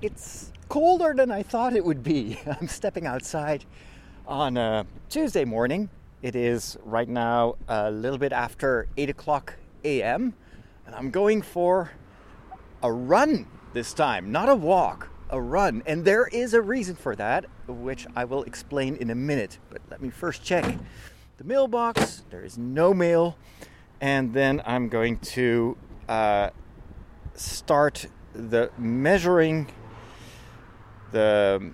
It's colder than I thought it would be. I'm stepping outside on a Tuesday morning. It is right now a little bit after 8 o'clock a.m. and I'm going for a run this time, not a walk, a run. And there is a reason for that, which I will explain in a minute. But let me first check the mailbox. There is no mail. And then I'm going to uh, start the measuring the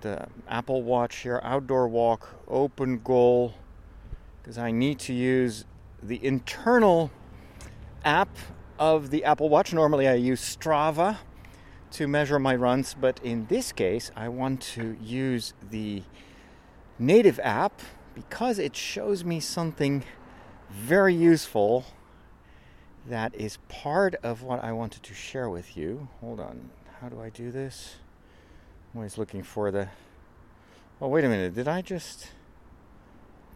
the Apple Watch here, outdoor walk, open goal, because I need to use the internal app of the Apple Watch. Normally I use Strava to measure my runs, but in this case I want to use the native app because it shows me something very useful that is part of what I wanted to share with you. Hold on, how do I do this? I'm always looking for the. Oh, wait a minute, did I just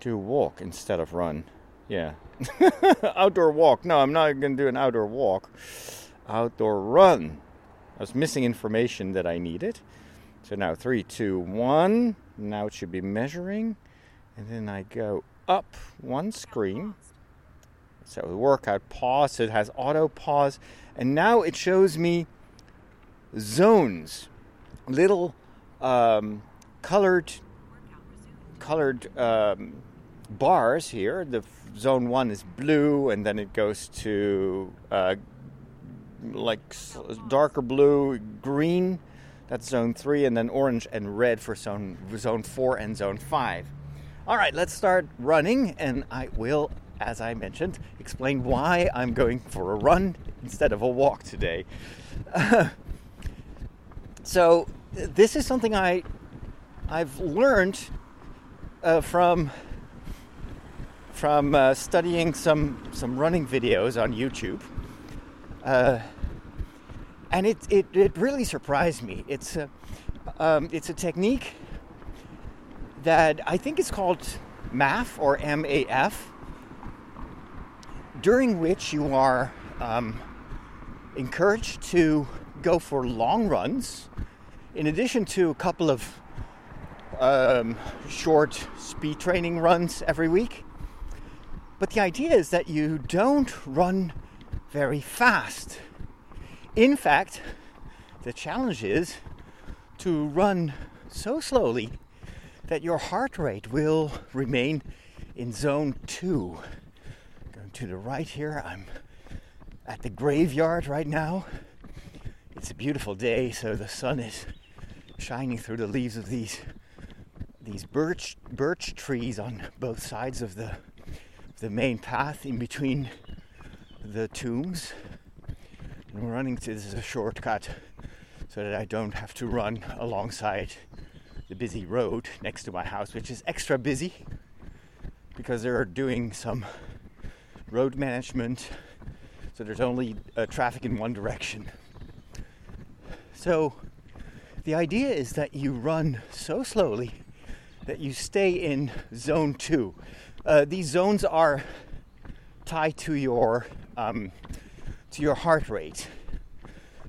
do walk instead of run? Yeah. outdoor walk. No, I'm not going to do an outdoor walk. Outdoor run. I was missing information that I needed. So now three, two, one. Now it should be measuring. And then I go up one screen. So the workout pause, so it has auto pause, and now it shows me zones, little um, colored colored um, bars here. The zone one is blue, and then it goes to uh, like darker blue, green. That's zone three, and then orange and red for zone zone four and zone five. All right, let's start running, and I will as I mentioned, explain why I'm going for a run instead of a walk today. So this is something I I've learned uh, from from uh, studying some some running videos on YouTube, uh, and it, it it really surprised me. It's a um, it's a technique that I think is called MAF or MAF, during which you are um, encouraged to go for long runs, in addition to a couple of um, short speed training runs every week. But the idea is that you don't run very fast. In fact, the challenge is to run so slowly that your heart rate will remain in zone two to the right here. I'm at the graveyard right now. It's a beautiful day, so the sun is shining through the leaves of these these birch birch trees on both sides of the the main path in between the tombs. And we're running to this is a shortcut so that I don't have to run alongside the busy road next to my house, which is extra busy because they're doing some road management, so there's only uh, traffic in one direction. So the idea is that you run so slowly that you stay in zone two. Uh, these zones are tied to your um, to your heart rate.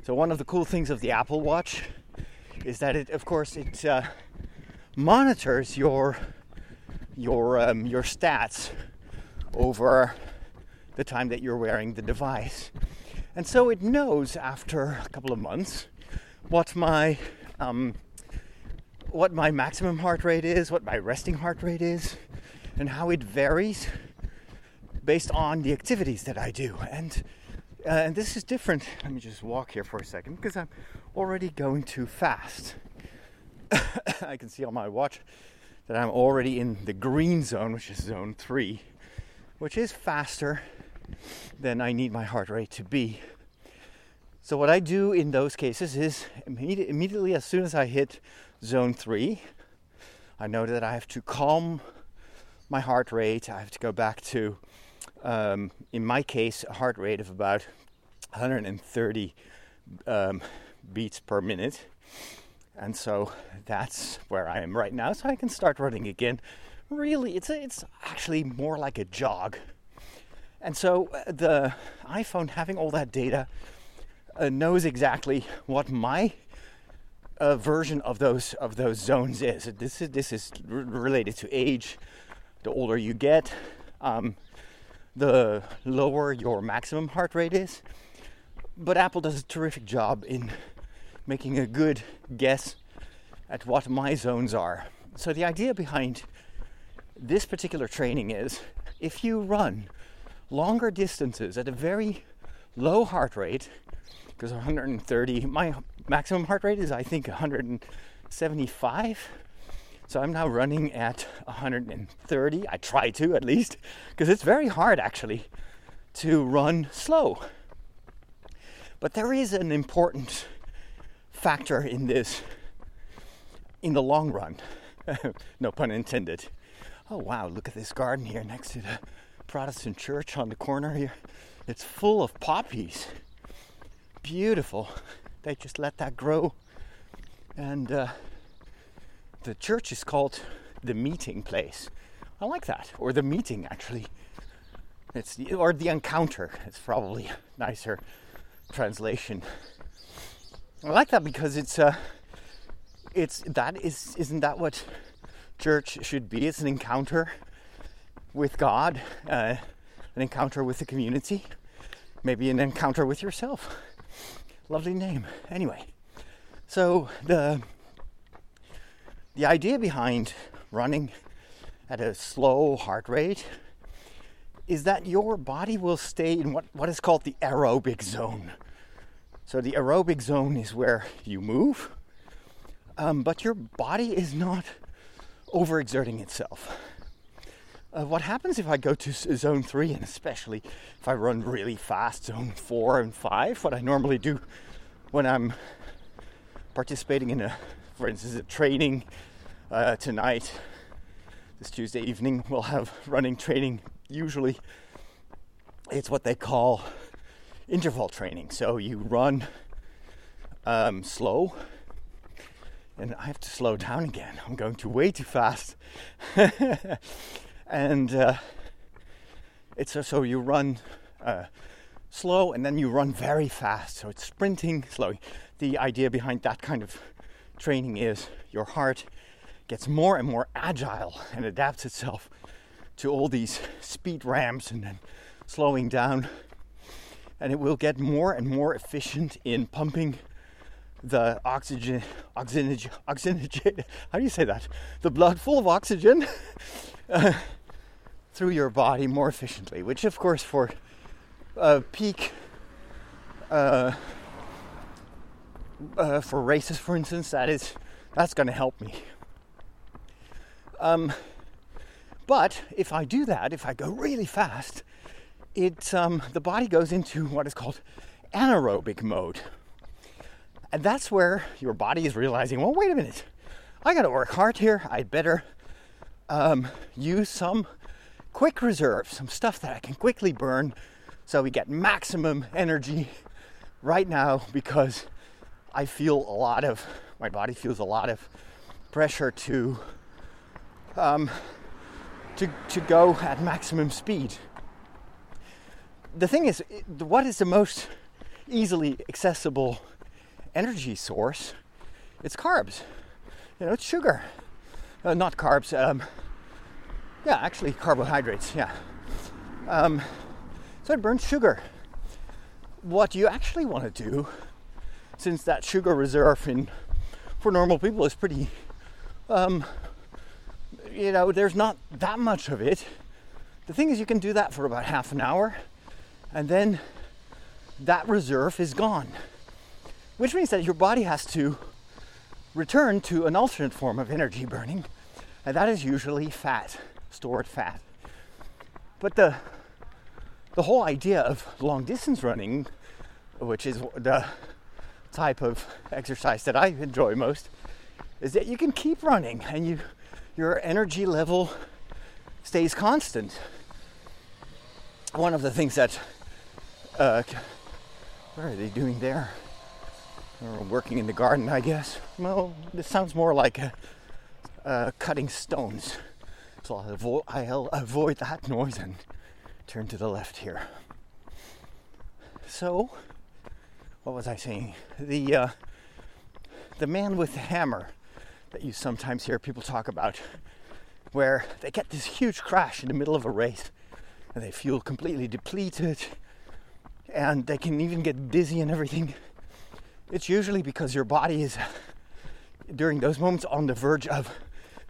So one of the cool things of the Apple Watch is that it, of course, it uh, monitors your your um, your stats over the time that you're wearing the device. And so it knows after a couple of months what my um, what my maximum heart rate is, what my resting heart rate is, and how it varies based on the activities that I do. And uh, and this is different. Let me just walk here for a second because I'm already going too fast. I can see on my watch that I'm already in the green zone, which is zone three, which is faster than I need my heart rate to be. So, what I do in those cases is immediately as soon as I hit zone three, I know that I have to calm my heart rate. I have to go back to, um, in my case, a heart rate of about 130 um, beats per minute. And so that's where I am right now. So I can start running again. Really, it's a, it's actually more like a jog and so uh, the iPhone having all that data uh, knows exactly what my uh, version of those of those zones is. This is this is r- related to age. The older you get, um, the lower your maximum heart rate is. But Apple does a terrific job in making a good guess at what my zones are. So the idea behind this particular training is if you run longer distances at a very low heart rate, because 130, my maximum heart rate is I think 175. So I'm now running at 130. I try to at least, because it's very hard actually to run slow. But there is an important factor in this in the long run. no pun intended. Oh wow, look at this garden here next to the Protestant church on the corner here. It's full of poppies. Beautiful. They just let that grow. And uh, the church is called the meeting place. I like that. Or the meeting actually. It's the, or the encounter. It's probably nicer translation. I like that because it's uh, it's that is isn't that what church should be? It's an encounter with God, uh, an encounter with the community, maybe an encounter with yourself. Lovely name. Anyway, so the the idea behind running at a slow heart rate is that your body will stay in what, what is called the aerobic zone. So, the aerobic zone is where you move, um, but your body is not overexerting itself. Uh, what happens if I go to zone three, and especially if I run really fast, zone four and five, what I normally do when I'm participating in a, for instance, a training uh, tonight, this Tuesday evening, we'll have running training. Usually, it's what they call interval training. So you run um, slow, and I have to slow down again. I'm going too way too fast, and uh, it's so you run uh, slow and then you run very fast. So it's sprinting slowly. The idea behind that kind of training is your heart gets more and more agile and adapts itself to all these speed ramps and then slowing down and it will get more and more efficient in pumping the oxygen, oxygen, oxygen, how do you say that? The blood full of oxygen through your body more efficiently, which, of course, for uh, peak, uh, uh for races, for instance, that is that's going to help me. Um, but if I do that, if I go really fast, it um, the body goes into what is called anaerobic mode. And that's where your body is realizing, well, wait a minute, I got to work hard here. I'd better um, use some quick reserve, some stuff that I can quickly burn so we get maximum energy right now because I feel a lot of, my body feels a lot of pressure to, um, to, to go at maximum speed the thing is, what is the most easily accessible energy source? It's carbs. You know, it's sugar. Uh, not carbs. Um, yeah, actually, carbohydrates. Yeah. Um, so it burns sugar. What you actually want to do, since that sugar reserve in for normal people is pretty, um, you know, there's not that much of it. The thing is, you can do that for about half an hour and then that reserve is gone. Which means that your body has to return to an alternate form of energy burning, and that is usually fat, stored fat. But the the whole idea of long distance running, which is the type of exercise that I enjoy most, is that you can keep running and you your energy level stays constant. One of the things that uh, what are they doing there? They're working in the garden, I guess. Well, this sounds more like a, cutting stones. So I'll, avo- I'll avoid that noise and turn to the left here. So, what was I saying? The uh, the man with the hammer that you sometimes hear people talk about, where they get this huge crash in the middle of a race and they feel completely depleted and they can even get dizzy and everything. It's usually because your body is during those moments on the verge of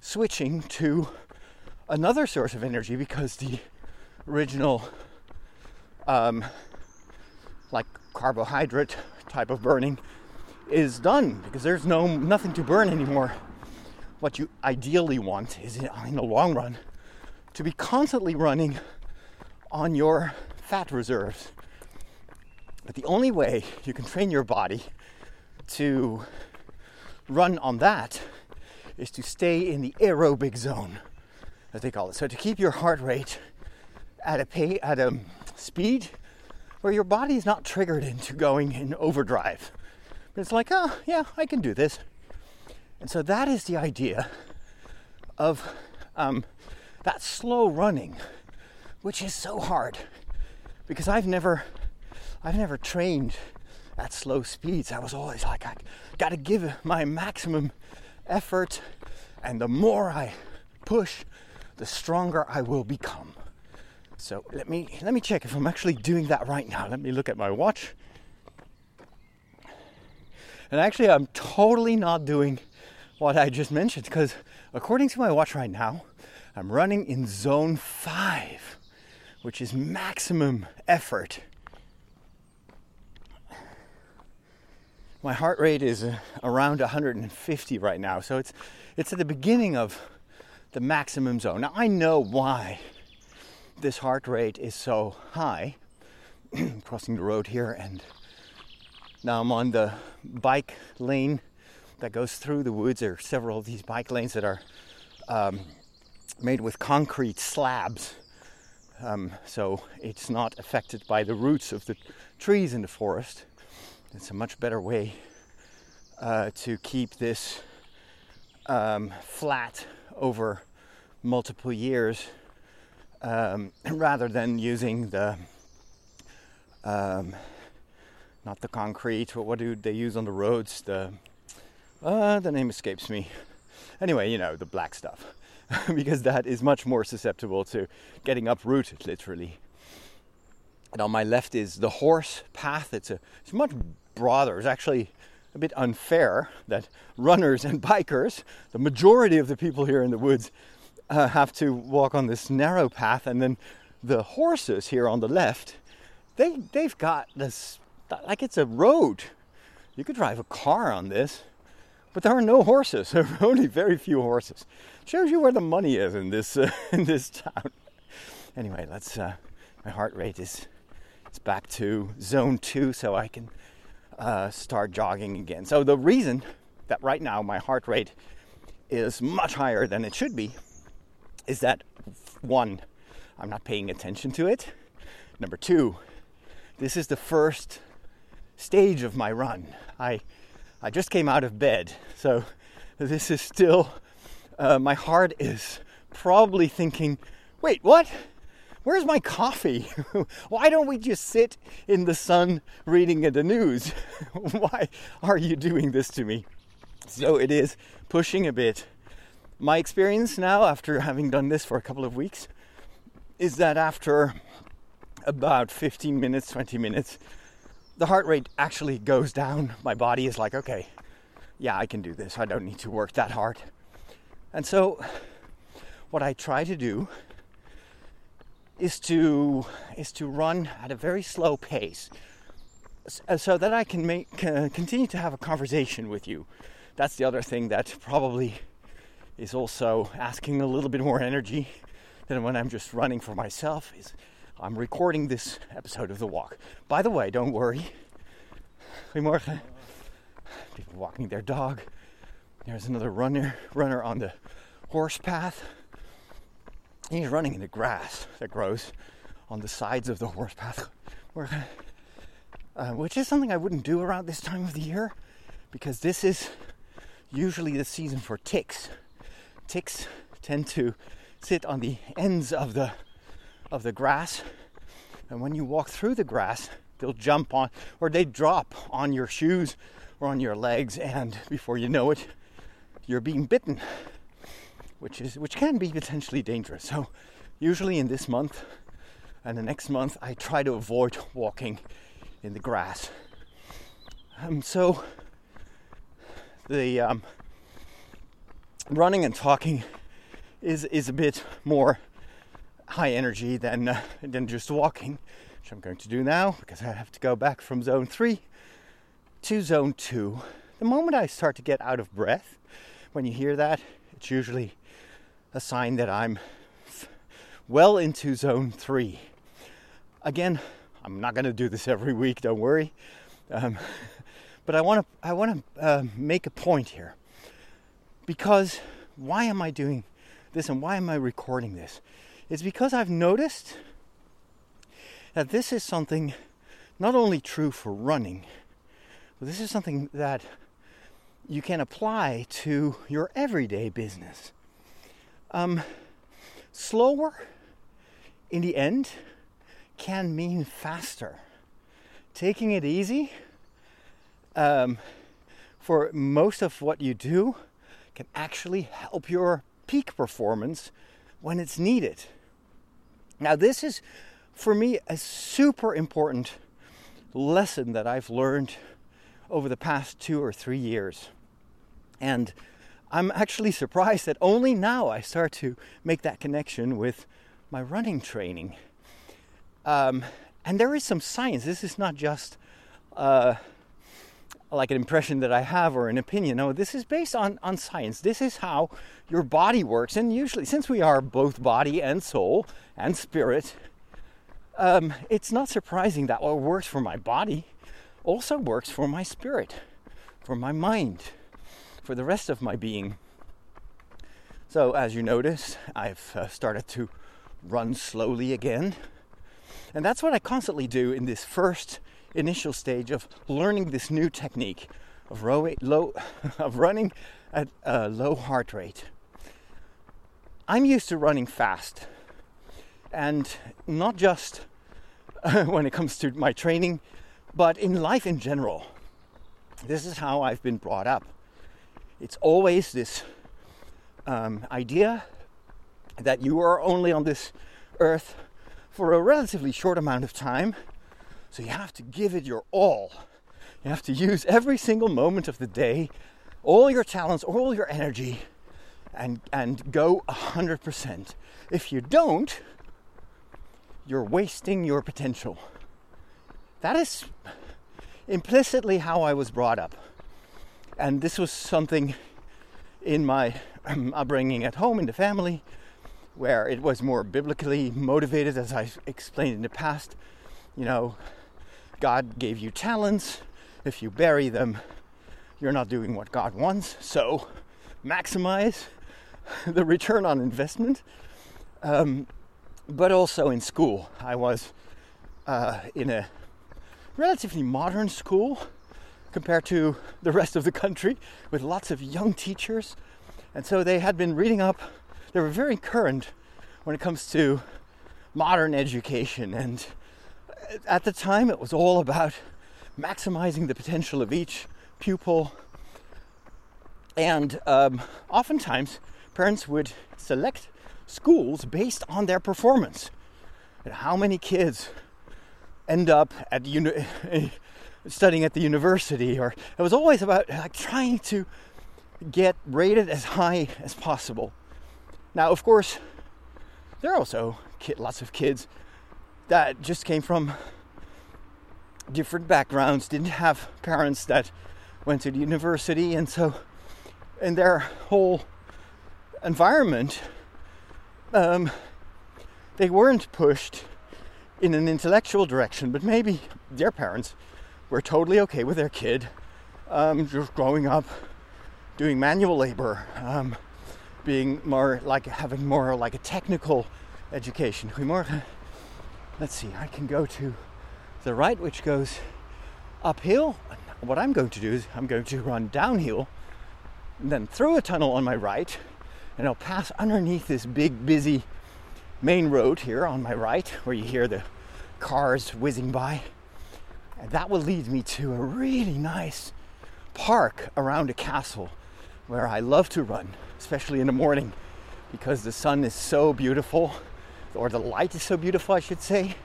switching to another source of energy because the original um, like carbohydrate type of burning is done because there's no nothing to burn anymore. What you ideally want is in the long run to be constantly running on your fat reserves. But the only way you can train your body to run on that is to stay in the aerobic zone, as they call it. So to keep your heart rate at a pay, at a speed where your body is not triggered into going in overdrive. But it's like, oh yeah, I can do this. And so that is the idea of um, that slow running, which is so hard because I've never, I've never trained at slow speeds. I was always like, I got to give my maximum effort, and the more I push, the stronger I will become. So let me let me check if I'm actually doing that right now. Let me look at my watch. And actually, I'm totally not doing what I just mentioned because according to my watch right now, I'm running in zone five, which is maximum effort. My heart rate is uh, around 150 right now, so it's it's at the beginning of the maximum zone. Now I know why this heart rate is so high. Crossing the road here, and now I'm on the bike lane that goes through the woods. There are several of these bike lanes that are um, made with concrete slabs. Um, so it's not affected by the roots of the trees in the forest. It's a much better way uh, to keep this um, flat over multiple years um, rather than using the um, not the concrete. What do they use on the roads? The uh, the name escapes me. Anyway, you know the black stuff. because that is much more susceptible to getting uprooted, literally. And on my left is the horse path. It's a it's much broader. It's actually a bit unfair that runners and bikers, the majority of the people here in the woods, uh, have to walk on this narrow path, and then the horses here on the left, they they've got this like it's a road. You could drive a car on this, but there are no horses. There are only very few horses. Shows you where the money is in this uh, in this town. Anyway, let's. Uh, my heart rate is it's back to zone two, so I can uh, start jogging again. So the reason that right now my heart rate is much higher than it should be is that one, I'm not paying attention to it. Number two, this is the first stage of my run. I I just came out of bed, so this is still uh, my heart is probably thinking, wait, what? Where's my coffee? Why don't we just sit in the sun reading the news? Why are you doing this to me? So it is pushing a bit. My experience now, after having done this for a couple of weeks, is that after about 15 minutes, 20 minutes, the heart rate actually goes down. My body is like, okay, yeah, I can do this. I don't need to work that hard. And so, what I try to do is to is to run at a very slow pace, so that I can make uh, continue to have a conversation with you. That's the other thing that probably is also asking a little bit more energy than when I'm just running for myself. Is I'm recording this episode of the walk. By the way, don't worry. Goedemorgen. People walking their dog. There's another runner runner on the horse path. He's running in the grass that grows on the sides of the horse path, uh, which is something I wouldn't do around this time of the year because this is usually the season for ticks. Ticks tend to sit on the ends of the of the grass, and when you walk through the grass, they'll jump on or they drop on your shoes or on your legs, and before you know it, you're being bitten, which is which can be potentially dangerous. So, usually in this month and the next month, I try to avoid walking in the grass. Um, so the um, running and talking is is a bit more high energy than uh, than just walking, which I'm going to do now because I have to go back from zone three to zone two. The moment I start to get out of breath, when you hear that, it's usually a sign that I'm well into zone three. Again, I'm not going to do this every week. Don't worry. Um, but I want to I want to uh, make a point here because why am I doing this and why am I recording this? It's because I've noticed that this is something not only true for running, but this is something that you can apply to your everyday business. Um, slower in the end can mean faster. Taking it easy um, for most of what you do can actually help your peak performance when it's needed. Now, this is for me a super important lesson that I've learned over the past two or three years. And I'm actually surprised that only now I start to make that connection with my running training. Um, and there is some science. This is not just uh, like an impression that I have or an opinion. No, this is based on, on science. This is how your body works. And usually, since we are both body and soul and spirit, um, it's not surprising that what works for my body also works for my spirit, for my mind, for the rest of my being. So, as you notice, I've uh, started to run slowly again. And that's what I constantly do in this first initial stage of learning this new technique of, row, low, of running at a low heart rate. I'm used to running fast, and not just when it comes to my training, but in life in general. This is how I've been brought up. It's always this um, idea that you are only on this earth for a relatively short amount of time so you have to give it your all. You have to use every single moment of the day, all your talents, all your energy, and, and go 100%. If you don't, you're wasting your potential. That is implicitly how I was brought up. And this was something in my um, upbringing at home in the family where it was more biblically motivated, as I explained in the past. You know, God gave you talents. If you bury them, you're not doing what God wants. So maximize the return on investment. Um, but also in school, I was uh, in a relatively modern school compared to the rest of the country with lots of young teachers. And so they had been reading up, they were very current when it comes to modern education and at the time, it was all about maximizing the potential of each pupil. And um, oftentimes, parents would select schools based on their performance. And how many kids end up at uni- studying at the university? Or it was always about like trying to get rated as high as possible. Now, of course, there are also lots of kids that just came from different backgrounds, didn't have parents that went to the university, and so in their whole environment, um, they weren't pushed in an intellectual direction, but maybe their parents were totally okay with their kid um, just growing up doing manual labor, um, being more like having more like a technical education, more let's see, I can go to the right, which goes uphill. What I'm going to do is I'm going to run downhill, then through a tunnel on my right, and I'll pass underneath this big, busy main road here on my right, where you hear the cars whizzing by. And that will lead me to a really nice park around a castle where I love to run, especially in the morning because the sun is so beautiful, or the light is so beautiful, I should say.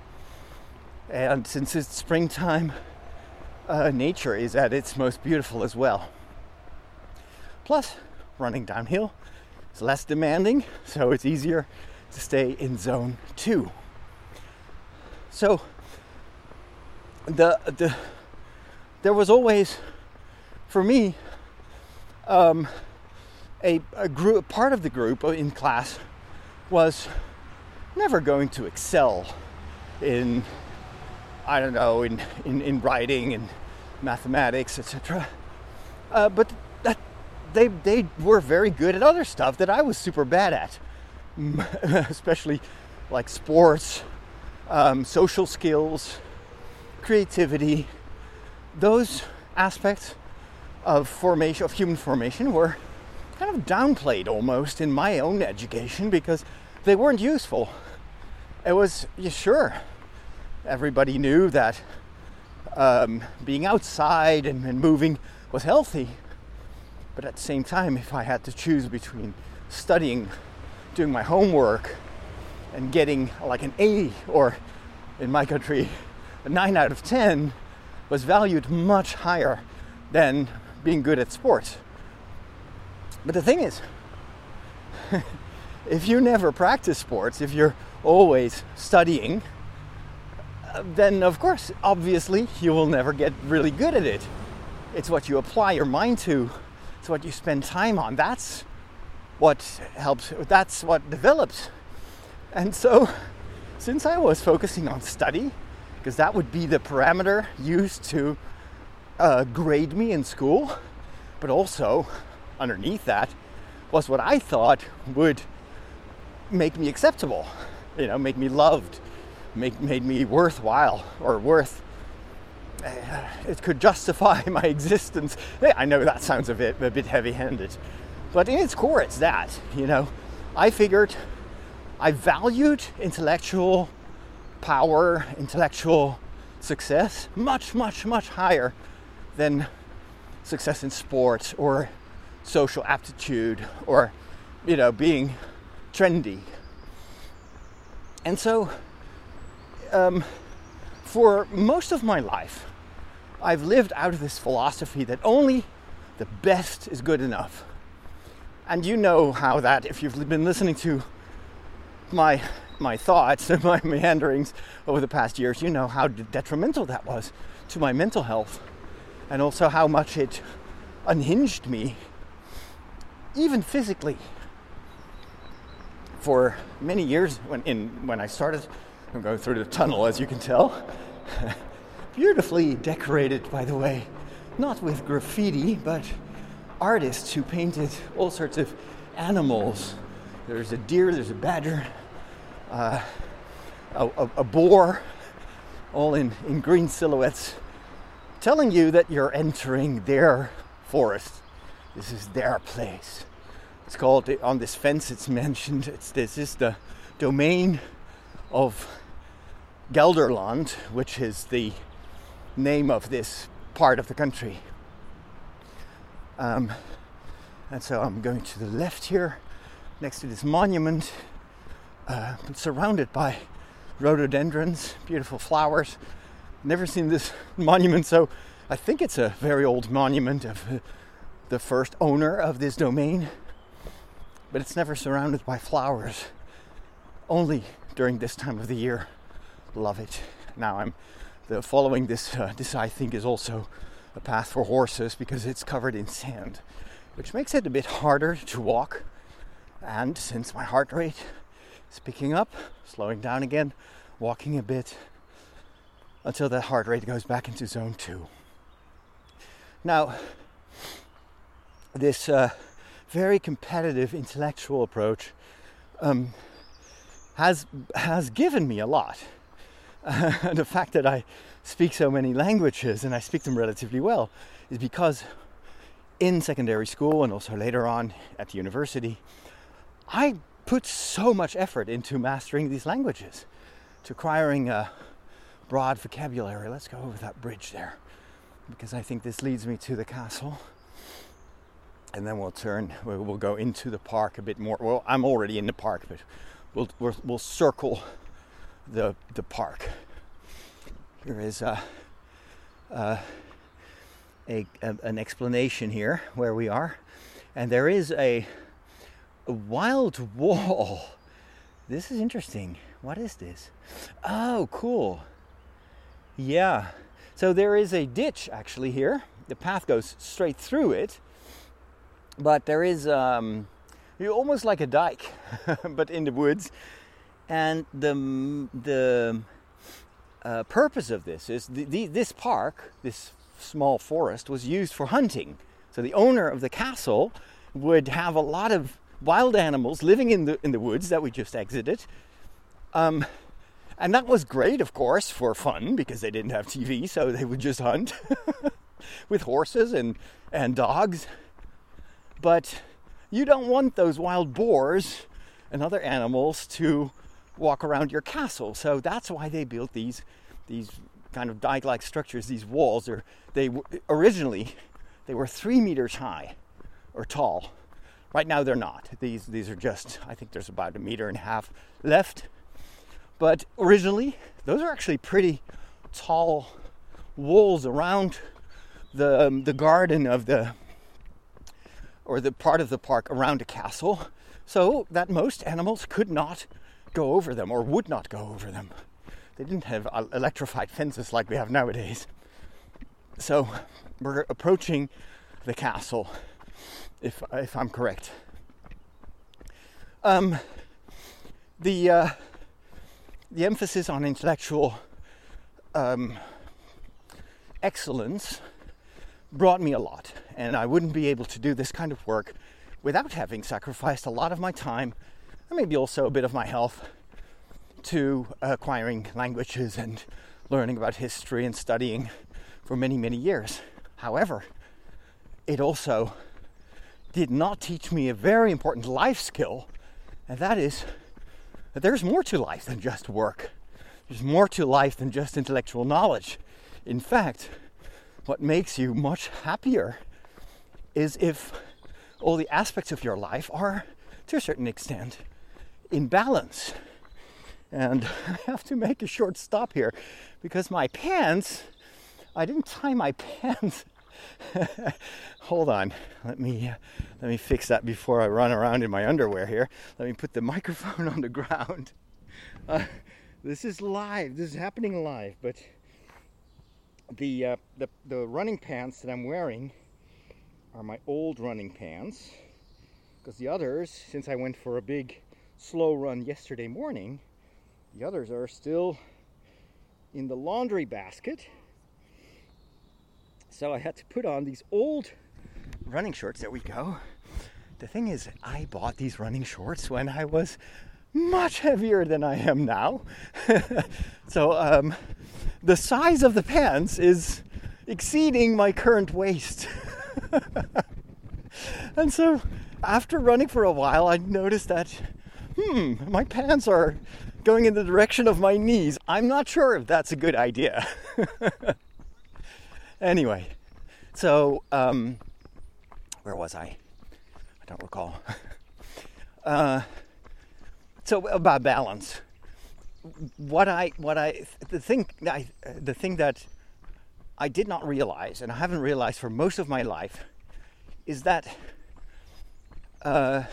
And since it's springtime, uh, nature is at its most beautiful as well. Plus, running downhill is less demanding, so it's easier to stay in zone two. So, the the there was always, for me, um, a, a group part of the group in class was never going to excel in I don't know in in, in writing and mathematics, etc. Uh, but that they they were very good at other stuff that I was super bad at, especially like sports, um, social skills, creativity. Those aspects of formation of human formation were kind of downplayed almost in my own education because they weren't useful. It was yeah, sure everybody knew that um, being outside and, and moving was healthy. But at the same time, if I had to choose between studying, doing my homework, and getting like an A, or in my country, 9 out of 10, was valued much higher than being good at sports. But the thing is, if you never practice sports, if you're always studying, then of course, obviously, you will never get really good at it. It's what you apply your mind to, it's what you spend time on. That's what helps, that's what develops. And so, since I was focusing on study, because that would be the parameter used to uh, grade me in school, but also underneath that was what I thought would make me acceptable, you know, make me loved, make, made me worthwhile or worth. Uh, it could justify my existence. I know that sounds a bit a bit heavy-handed, but in its core, it's that. You know, I figured I valued intellectual power, intellectual success much, much, much higher than success in sports or social aptitude or you know being trendy. And so um, for most of my life, I've lived out of this philosophy that only the best is good enough. And you know how that, if you've been listening to my my thoughts and my meanderings over the past years, you know how detrimental that was to my mental health, and also how much it unhinged me, even physically. For many years, when in when I started I'm going through the tunnel, as you can tell. Beautifully decorated, by the way, not with graffiti, but artists who painted all sorts of animals. There's a deer, there's a badger, uh, a, a, boar, all in, in green silhouettes, telling you that you're entering their forest. This is their place. It's called on this fence. It's mentioned. It's this is the domain of Gelderland, which is the name of this part of the country. Um, and so I'm going to the left here, next to this monument, uh, surrounded by rhododendrons, beautiful flowers. Never seen this monument, so I think it's a very old monument of uh, the first owner of this domain, but it's never surrounded by flowers, only during this time of the year love it. Now I'm the following this uh, this I think is also a path for horses because it's covered in sand, which makes it a bit harder to walk. And since my heart rate is picking up, slowing down again, walking a bit until that heart rate goes back into zone two. Now, this uh, very competitive intellectual approach um, has has given me a lot the fact that I speak so many languages and I speak them relatively well is because in secondary school and also later on at the university, I put so much effort into mastering these languages, to acquiring a broad vocabulary. Let's go over that bridge there because I think this leads me to the castle. And then we'll turn, we'll, go into the park a bit more. Well, I'm already in the park, but we'll, we'll, we'll circle the, the park. Here is a, a, a, an explanation here where we are. And there is a, a wild wall. This is interesting. What is this? Oh, cool. Yeah. So there is a ditch actually here. The path goes straight through it, but there is um, almost like a dike, but in the woods. And the the uh, purpose of this is the, the, this park, this small forest, was used for hunting. So the owner of the castle would have a lot of wild animals living in the in the woods that we just exited. Um, and that was great, of course, for fun because they didn't have TV, so they would just hunt with horses and, and dogs. But you don't want those wild boars and other animals to walk around your castle. So that's why they built these these kind of dike-like structures, these walls. Are they originally they were three meters high or tall. Right now they're not. These these are just I think there's about a meter and a half left. But originally, those are actually pretty tall walls around the um, the garden of the or the part of the park around a castle, so that most animals could not go over them or would not go over them. They didn't have electrified fences like we have nowadays. So we're approaching the castle, if if I'm correct. Um, the uh, the emphasis on intellectual um, excellence brought me a lot, and I wouldn't be able to do this kind of work without having sacrificed a lot of my time and maybe also a bit of my health to acquiring languages and learning about history and studying for many, many years. However, it also did not teach me a very important life skill, and that is that there's more to life than just work. There's more to life than just intellectual knowledge. In fact, what makes you much happier is if all the aspects of your life are, to a certain extent, in balance. And I have to make a short stop here because my pants, I didn't tie my pants. Hold on, let me uh, let me fix that before I run around in my underwear here. Let me put the microphone on the ground. Uh, this is live. This is happening live, but the, uh, the the running pants that I'm wearing are my old running pants because the others, since I went for a big slow run yesterday morning, the others are still in the laundry basket. So I had to put on these old running shorts. There we go. The thing is, I bought these running shorts when I was much heavier than I am now. so um, the size of the pants is exceeding my current waist. and so after running for a while, I noticed that, hmm, my pants are going in the direction of my knees. I'm not sure if that's a good idea. anyway, so um, where was I? I don't recall. uh, so about balance, what I what I the thing I, the thing that I did not realize, and I haven't realized for most of my life, is that uh,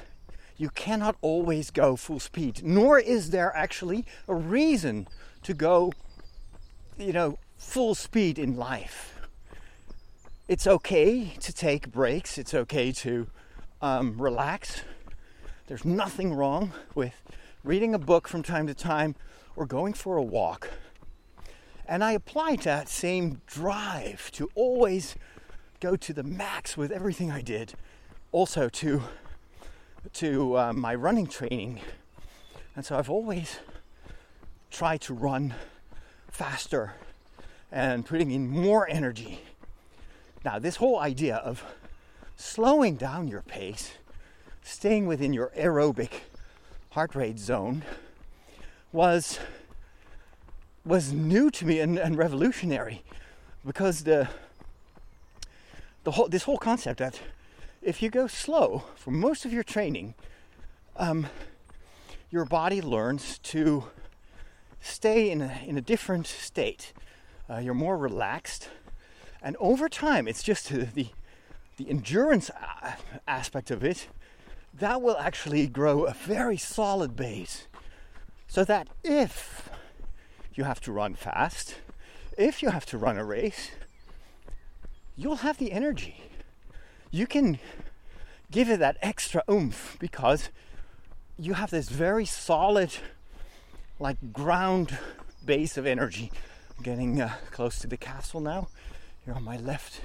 you cannot always go full speed, nor is there actually a reason to go, you know, full speed in life it's okay to take breaks. It's okay to um, relax. There's nothing wrong with reading a book from time to time or going for a walk. And I applied that same drive to always go to the max with everything I did, also to to uh, my running training. And so I've always tried to run faster and putting in more energy now, this whole idea of slowing down your pace, staying within your aerobic heart rate zone, was was new to me and, and revolutionary because the the whole this whole concept that if you go slow for most of your training, um, your body learns to stay in a, in a different state. Uh, you're more relaxed, and over time, it's just the the endurance aspect of it that will actually grow a very solid base, so that if you have to run fast, if you have to run a race, you'll have the energy. You can give it that extra oomph because you have this very solid, like ground base of energy. Getting uh, close to the castle now. Here on my left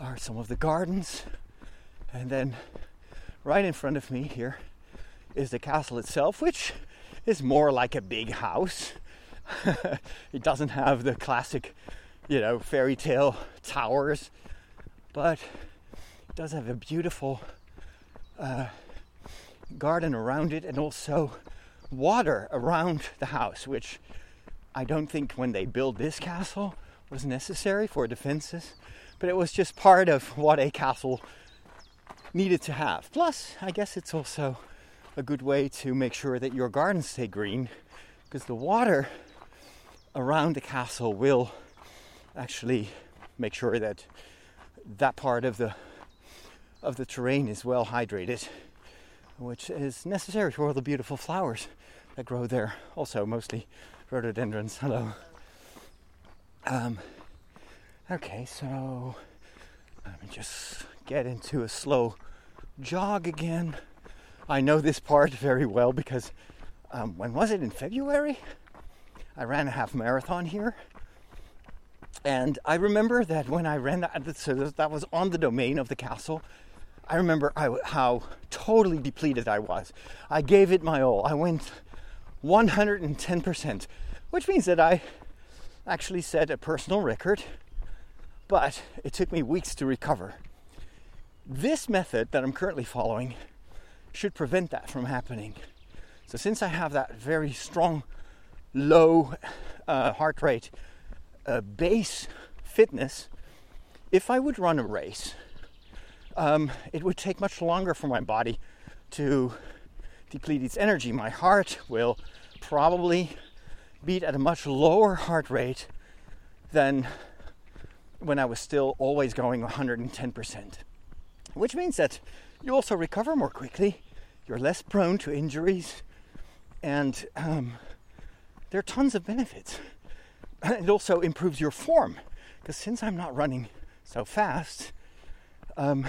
are some of the gardens, and then right in front of me here is the castle itself, which is more like a big house. it doesn't have the classic, you know, fairy tale towers, but it does have a beautiful uh, garden around it and also water around the house, which I don't think when they build this castle was necessary for defenses, but it was just part of what a castle needed to have. Plus, I guess it's also a good way to make sure that your gardens stay green because the water around the castle will actually make sure that that part of the of the terrain is well hydrated, which is necessary for all the beautiful flowers that grow there. Also, mostly rhododendrons. Hello. Um, okay, so let me just get into a slow jog again. I know this part very well because um, when was it in February? I ran a half marathon here. And I remember that when I ran that, so that was on the domain of the castle. I remember I, how totally depleted I was. I gave it my all. I went 110%, which means that I actually set a personal record, but it took me weeks to recover. This method that I'm currently following should prevent that from happening. So, since I have that very strong low uh, heart rate uh, base fitness, if I would run a race, um, it would take much longer for my body to deplete its energy. My heart will probably beat at a much lower heart rate than when I was still always going 110%. Which means that you also recover more quickly, you're less prone to injuries, and um, there are tons of benefits. It also improves your form because since I'm not running so fast, um,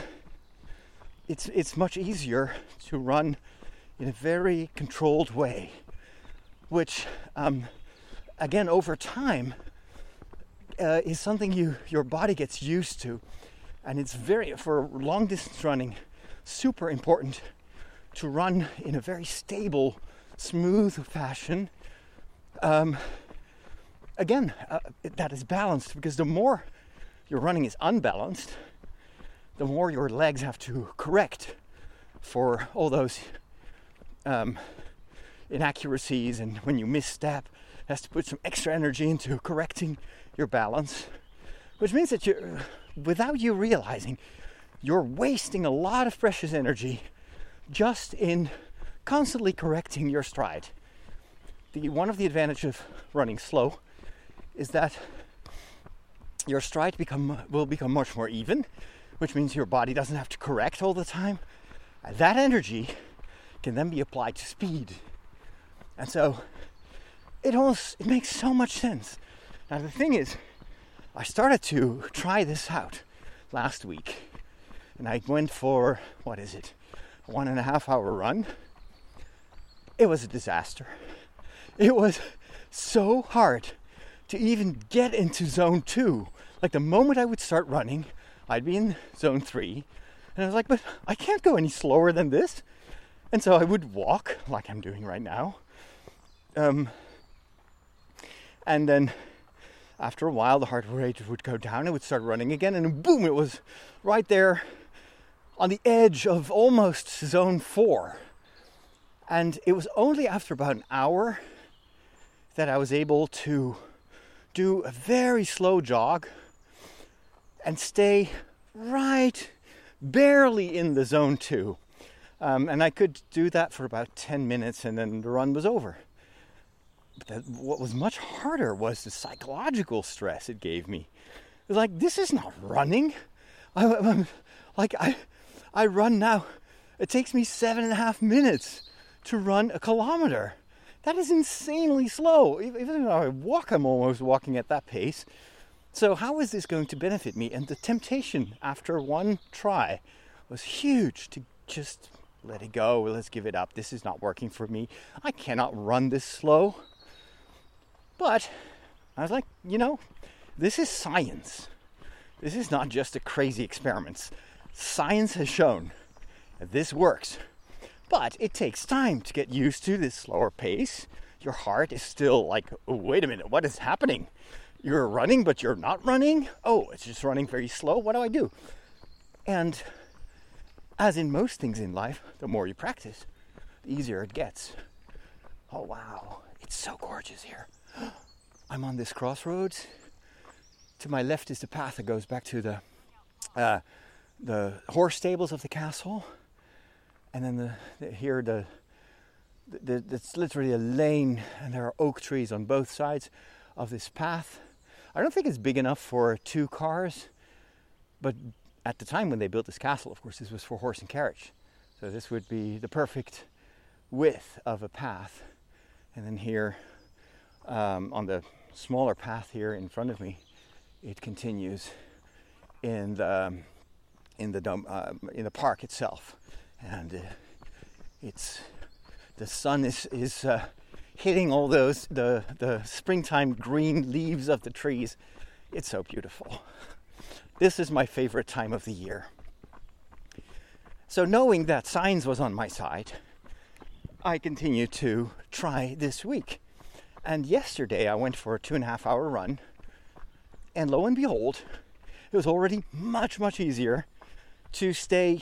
it's it's much easier to run in a very controlled way, which um, again over time uh, is something you your body gets used to, and it's very for long distance running super important to run in a very stable, smooth fashion. Um, again, uh, that is balanced because the more your running is unbalanced, the more your legs have to correct for all those um, inaccuracies, and when you misstep, has to put some extra energy into correcting your balance, which means that you, without you realizing, you're wasting a lot of precious energy just in constantly correcting your stride the one of the advantages of running slow is that your stride become will become much more even, which means your body doesn't have to correct all the time. That energy can then be applied to speed. And so it almost it makes so much sense. Now the thing is, I started to try this out last week. And I went for what is it? One and a half hour run. It was a disaster. It was so hard to even get into zone two. Like the moment I would start running, I'd be in zone three. And I was like, but I can't go any slower than this. And so I would walk like I'm doing right now. Um, and then after a while, the heart rate would go down. It would start running again. And boom, it was right there on the edge of almost zone four. And it was only after about an hour that I was able to do a very slow jog and stay right barely in the zone two. Um, and I could do that for about 10 minutes and then the run was over. That, what was much harder was the psychological stress it gave me. It like, this is not running. I, I'm, like, I, I run now. It takes me seven and a half minutes to run a kilometer. That is insanely slow. Even though I walk, I'm almost walking at that pace. So, how is this going to benefit me? And the temptation after one try was huge to just let it go. Let's give it up. This is not working for me. I cannot run this slow. But I was like, you know, this is science. This is not just a crazy experiment. Science has shown that this works. But it takes time to get used to this slower pace. Your heart is still like, oh, wait a minute, what is happening? you're running, but you're not running. Oh, it's just running very slow. What do I do? And as in most things in life, the more you practice, the easier it gets. Oh, wow. It's so gorgeous here. I'm on this crossroads. To my left is the path that goes back to the uh, the horse stables of the castle, and then the, the here the, the, it's literally a lane, and there are oak trees on both sides of this path. I don't think it's big enough for two cars, but at the time when they built this castle, of course, this was for horse and carriage. So this would be the perfect width of a path. And then here, um, on the smaller path here in front of me, it continues in the in the uh, in the park itself, and uh, it's the sun is is uh, hitting all those the the springtime green leaves of the trees. It's so beautiful. This is my favorite time of the year. So knowing that science was on my side, I continue to try this week. And yesterday I went for a two and a half hour run, and lo and behold, it was already much, much easier to stay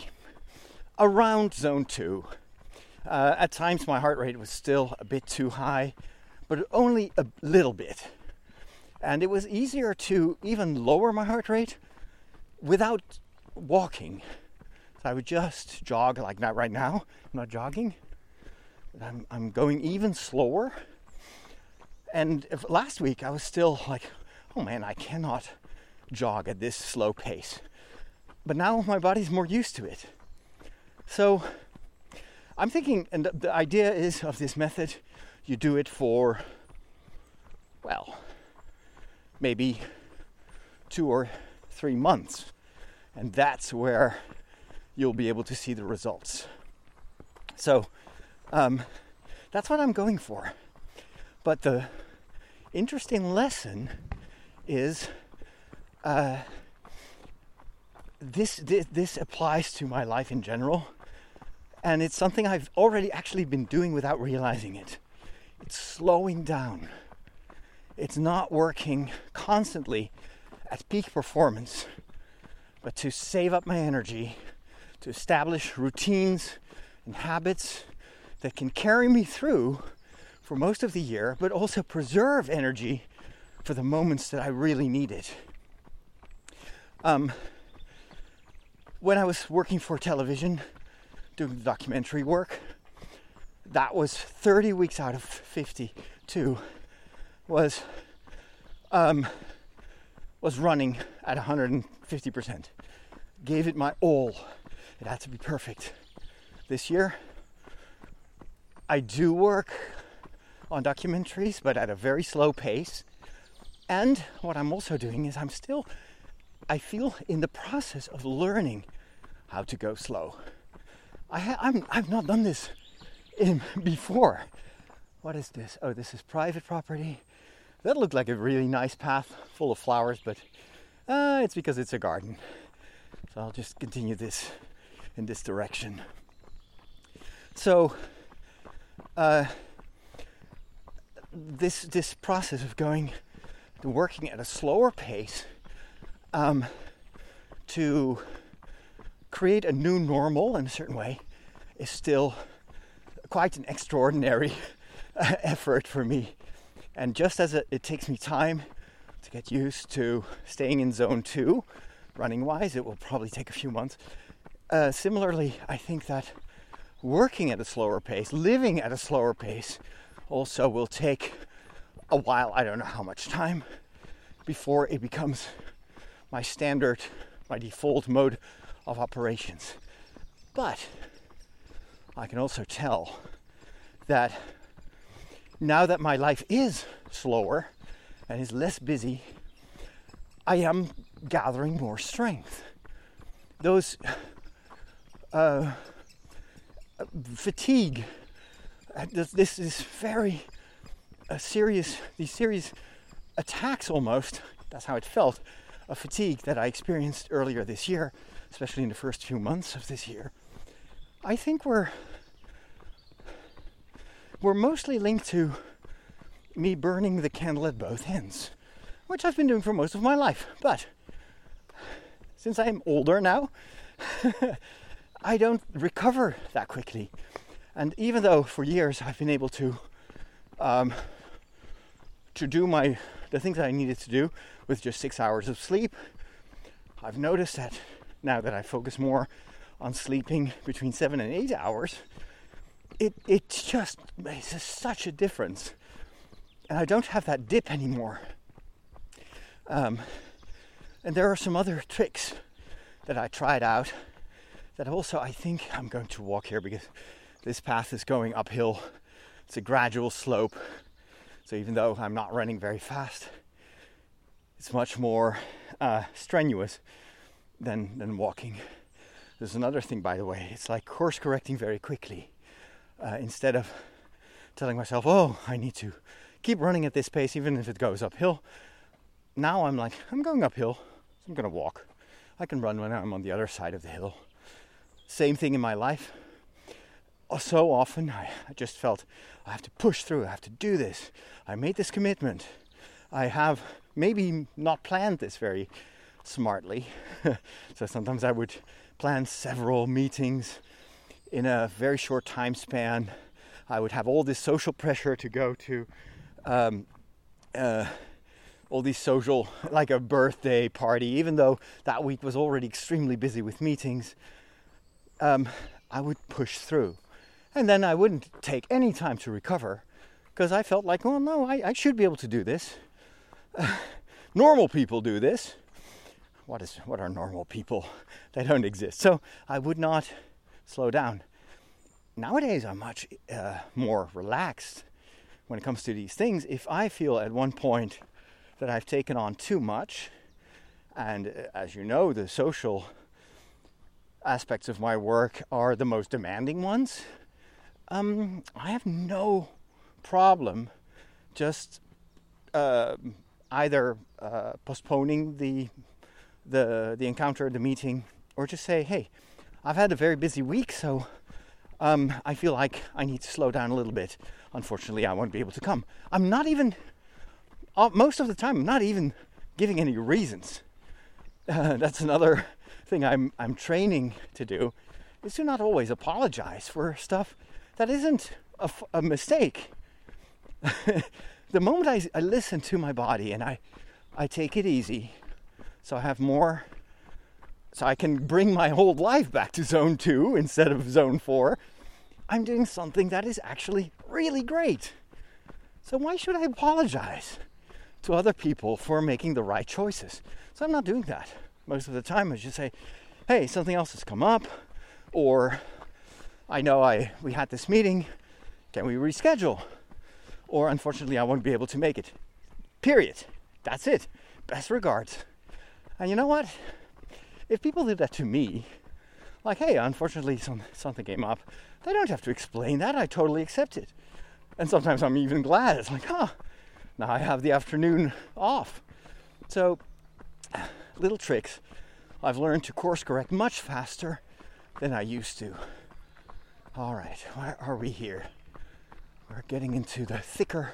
around zone two uh, at times, my heart rate was still a bit too high, but only a little bit. And it was easier to even lower my heart rate without walking. So I would just jog like that right now. I'm not jogging. I'm, I'm going even slower. And if, last week I was still like, oh man, I cannot jog at this slow pace. But now my body's more used to it. So I'm thinking, and the idea is of this method, you do it for, well, maybe two or three months. And that's where you'll be able to see the results. So um, that's what I'm going for. But the interesting lesson is uh, this, this, this applies to my life in general and it's something I've already actually been doing without realizing it. It's slowing down. It's not working constantly at peak performance, but to save up my energy, to establish routines and habits that can carry me through for most of the year, but also preserve energy for the moments that I really need it. Um, when I was working for television, doing the documentary work. That was 30 weeks out of 52 was um, was running at 150%. Gave it my all. It had to be perfect. This year, I do work on documentaries, but at a very slow pace. And what I'm also doing is I'm still, I feel in the process of learning how to go slow. I ha- I'm, I've not done this in, before. What is this? Oh, this is private property. That looked like a really nice path full of flowers, but uh, it's because it's a garden. So I'll just continue this in this direction. So, uh, this this process of going working at a slower pace um, to create a new normal in a certain way is still quite an extraordinary effort for me. And just as it, it takes me time to get used to staying in zone two, running wise, it will probably take a few months. Uh, similarly, I think that working at a slower pace, living at a slower pace, also will take a while. I don't know how much time before it becomes my standard, my default mode of operations. But I can also tell that now that my life is slower and is less busy, I am gathering more strength. Those uh, fatigue, this is very uh, serious, these serious attacks almost, that's how it felt, of fatigue that I experienced earlier this year, especially in the first few months of this year. I think we're we're mostly linked to me burning the candle at both ends, which I've been doing for most of my life. But since I'm older now, I don't recover that quickly. And even though for years I've been able to um, to do my the things I needed to do with just six hours of sleep, I've noticed that now that I focus more on sleeping between seven and eight hours, it it just makes such a difference, and I don't have that dip anymore. Um, and there are some other tricks that I tried out that also I think I'm going to walk here because this path is going uphill. It's a gradual slope. So even though I'm not running very fast, it's much more uh, strenuous than, than walking. There's another thing, by the way, it's like course correcting very quickly. Uh, instead of telling myself, oh, I need to keep running at this pace even if it goes uphill, now I'm like, I'm going uphill, so I'm to walk. I can run when I'm on the other side of the hill. Same thing in my life. Uh, so often I, I just felt I have to push through, I have to do this. I made this commitment. I have maybe not planned this very smartly. so sometimes I would plan several meetings in a very short time span. I would have all this social pressure to go to um, uh, all these social, like a birthday party, even though that week was already extremely busy with meetings. Um, I would push through. And then I wouldn't take any time to recover because I felt like, well, no, I, I should be able to do this. Uh, normal people do this what is what are normal people? They don't exist. So I would not slow down. Nowadays, I'm much uh, more relaxed when it comes to these things. If I feel at one point that I've taken on too much, and uh, as you know, the social aspects of my work are the most demanding ones, um, I have no problem just uh, either uh, postponing the the the encounter, the meeting, or just say, "Hey, I've had a very busy week, so um, I feel like I need to slow down a little bit. Unfortunately, I won't be able to come." I'm not even uh, most of the time. I'm not even giving any reasons. That's another thing I'm I'm training to do is to not always apologize for stuff that isn't a, a mistake. the moment I, I listen to my body and I I take it easy so I have more, so I can bring my whole life back to zone two instead of zone four. I'm doing something that is actually really great. So why should I apologize to other people for making the right choices? So I'm not doing that. Most of the time I just say, hey, something else has come up, or I know I we had this meeting, can we reschedule? Or unfortunately I won't be able to make it. Period. That's it. Best regards. And you know what? If people did that to me, like, hey, unfortunately some, something came up, they don't have to explain that. I totally accept it. And sometimes I'm even glad. It's like, huh, now I have the afternoon off. So, little tricks. I've learned to course correct much faster than I used to. All right, where are we here? We're getting into the thicker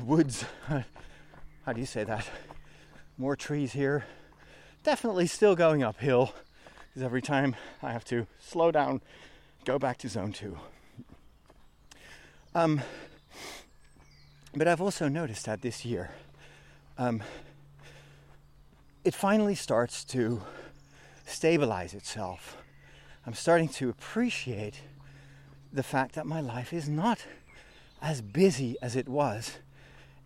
woods. How do you say that? More trees here definitely still going uphill because every time I have to slow down, go back to zone two. Um, But I've also noticed that this year, um, it finally starts to stabilize itself. I'm starting to appreciate the fact that my life is not as busy as it was.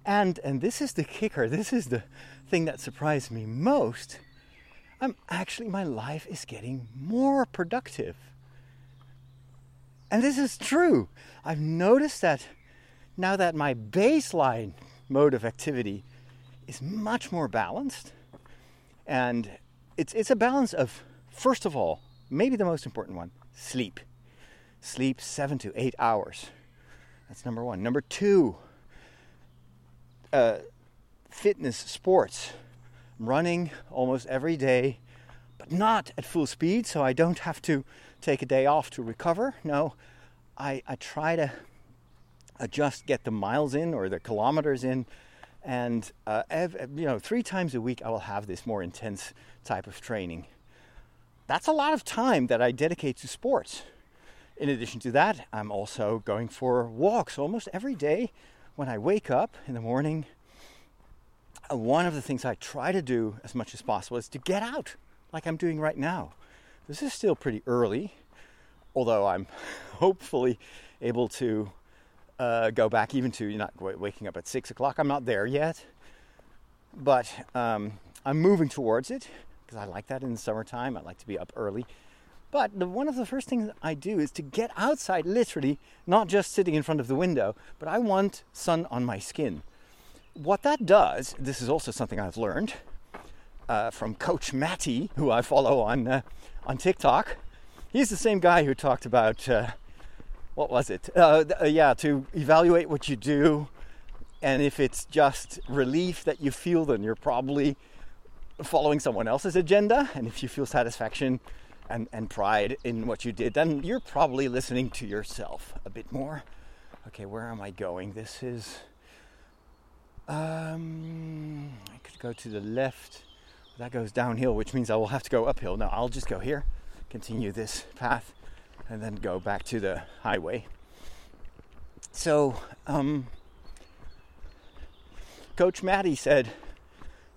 And and this is the kicker. This is the thing that surprised me most. I'm actually my life is getting more productive. And this is true. I've noticed that now that my baseline mode of activity is much more balanced and it's it's a balance of first of all, maybe the most important one, sleep. Sleep 7 to 8 hours. That's number 1. Number 2, uh, fitness, sports. I'm running almost every day, but not at full speed, so I don't have to take a day off to recover. No, I, I try to adjust, get the miles in or the kilometers in, and uh, you know, three times a week I will have this more intense type of training. That's a lot of time that I dedicate to sports. In addition to that, I'm also going for walks almost every day when I wake up in the morning. Uh, one of the things I try to do as much as possible is to get out, like I'm doing right now. This is still pretty early, although I'm hopefully able to uh, go back even to not waking up at six o'clock. I'm not there yet, but um, I'm moving towards it because I like that in the summertime. I like to be up early. But the, one of the first things I do is to get outside, literally, not just sitting in front of the window, but I want sun on my skin. What that does, this is also something I've learned uh, from Coach Matty, who I follow on uh, on TikTok. He's the same guy who talked about uh, what was it? Uh, uh, yeah, to evaluate what you do, and if it's just relief that you feel, then you're probably following someone else's agenda. And if you feel satisfaction and, and pride in what you did, then you're probably listening to yourself a bit more. Okay, where am I going? This is. Um, I could go to the left. That goes downhill, which means I will have to go uphill. Now I'll just go here, continue this path and then go back to the highway. So, um, Coach Matty said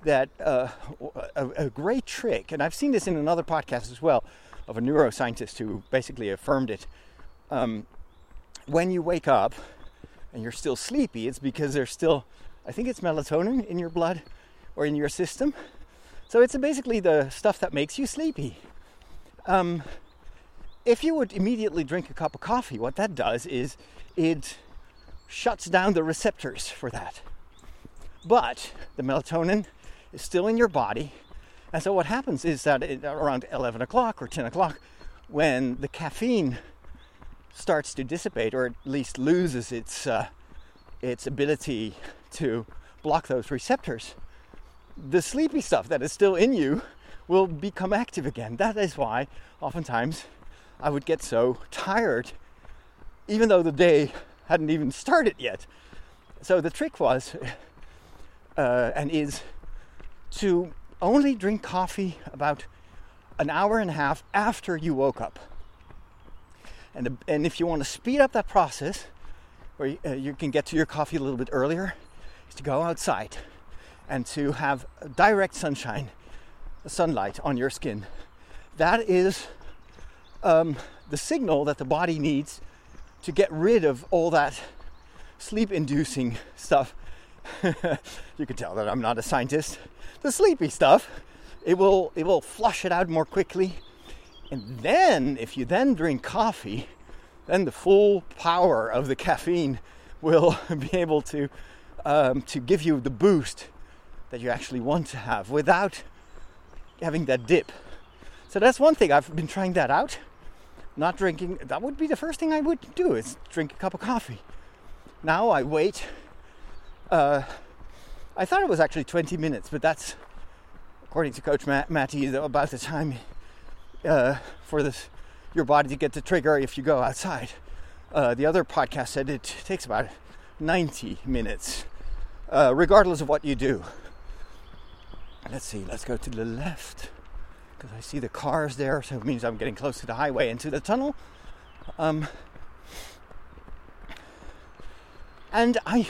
that uh, a, a, great trick, and I've seen this in another podcast as well, of a neuroscientist who basically affirmed it. Um, when you wake up and you're still sleepy, it's because there's still, I think it's melatonin in your blood or in your system. So it's basically the stuff that makes you sleepy. Um, if you would immediately drink a cup of coffee, what that does is it shuts down the receptors for that. But the melatonin is still in your body. And so what happens is that around 11 o'clock or 10 o'clock, when the caffeine starts to dissipate or at least loses its, uh, its ability to block those receptors, the sleepy stuff that is still in you will become active again. That is why oftentimes I would get so tired, even though the day hadn't even started yet. So the trick was, uh, and is, to only drink coffee about an hour and a half after you woke up. And, and if you want to speed up that process, where you, uh, you can get to your coffee a little bit earlier, is to go outside and to have direct sunshine, sunlight on your skin. That is um, the signal that the body needs to get rid of all that sleep inducing stuff. you can tell that I'm not a scientist. The sleepy stuff, it will it will flush it out more quickly. And then if you then drink coffee, then the full power of the caffeine will be able to um, to give you the boost that you actually want to have without having that dip. So that's one thing I've been trying that out not drinking, that would be the first thing I would do is drink a cup of coffee. Now I wait. Uh, I thought it was actually 20 minutes, but that's, according to Coach Matt, Matty, about the time uh, for this your body to get the trigger if you go outside. Uh, the other podcast said it takes about 90 minutes, uh, regardless of what you do. Let's see, let's go to the left because I see the cars there, so it means I'm getting close to the highway into the tunnel. Um, and I,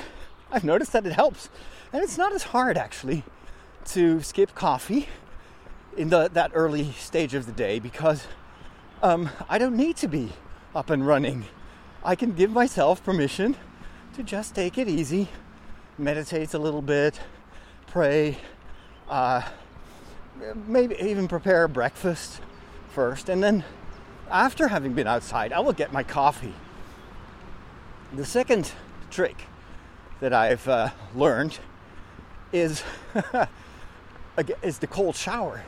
I've noticed that it helps. And it's not as hard actually to skip coffee in the, that early stage of the day because um, I don't need to be up and running. I can give myself permission to just take it easy, meditate a little bit, pray, uh, maybe even prepare breakfast first, and then after having been outside, I will get my coffee. The second trick that I've uh, learned is is the cold shower.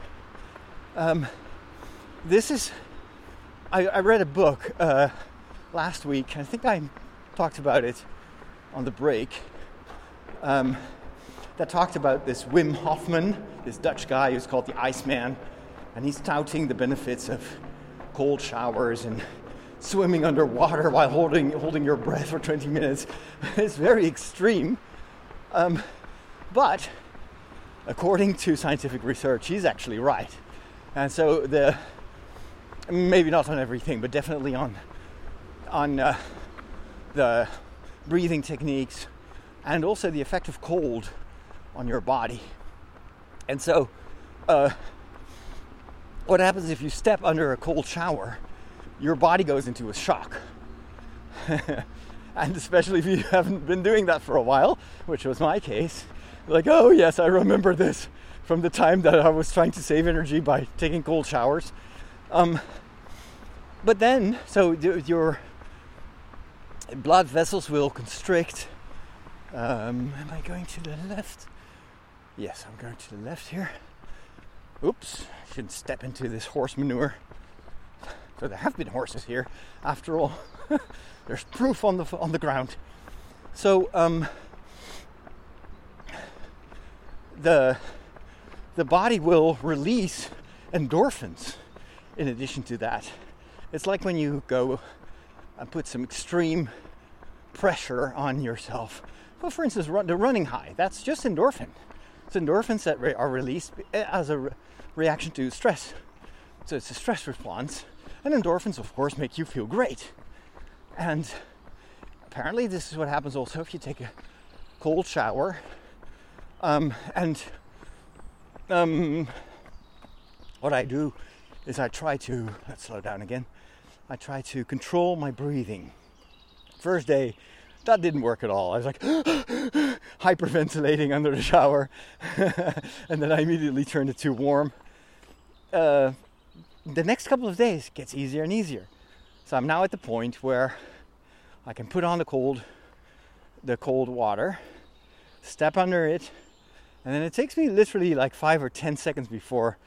Um, this is I, I, read a book uh, last week. I think I talked about it on the break. Um, that talked about this Wim Hofman, this Dutch guy who's called the Iceman, and he's touting the benefits of cold showers and swimming underwater while holding holding your breath for 20 minutes. it's very extreme, um, but according to scientific research, he's actually right. And so the maybe not on everything, but definitely on on uh, the breathing techniques and also the effect of cold on your body. And so, uh, what happens if you step under a cold shower? Your body goes into a shock. and especially if you haven't been doing that for a while, which was my case, like, oh, yes, I remember this from the time that I was trying to save energy by taking cold showers. Um, but then, so your blood vessels will constrict. Um, am I going to the left? Yes, I'm going to the left here. Oops, I shouldn't step into this horse manure. So there have been horses here, after all. There's proof on the on the ground. So um, the the body will release endorphins. In addition to that, it's like when you go and put some extreme pressure on yourself. Well, for instance, run, the running high. That's just endorphin. It's endorphins that re- are released eh, as a re- reaction to stress. So it's a stress response. And endorphins, of course, make you feel great. And apparently, this is what happens also if you take a cold shower. Um, and um, what I do is I try to, let's slow down again, I try to control my breathing. First day, that didn't work at all. I was like, hyperventilating under the shower, and then I immediately turned it too warm. Uh, the next couple of days gets easier and easier. So I'm now at the point where I can put on the cold, the cold water, step under it, and then it takes me literally like five or ten seconds before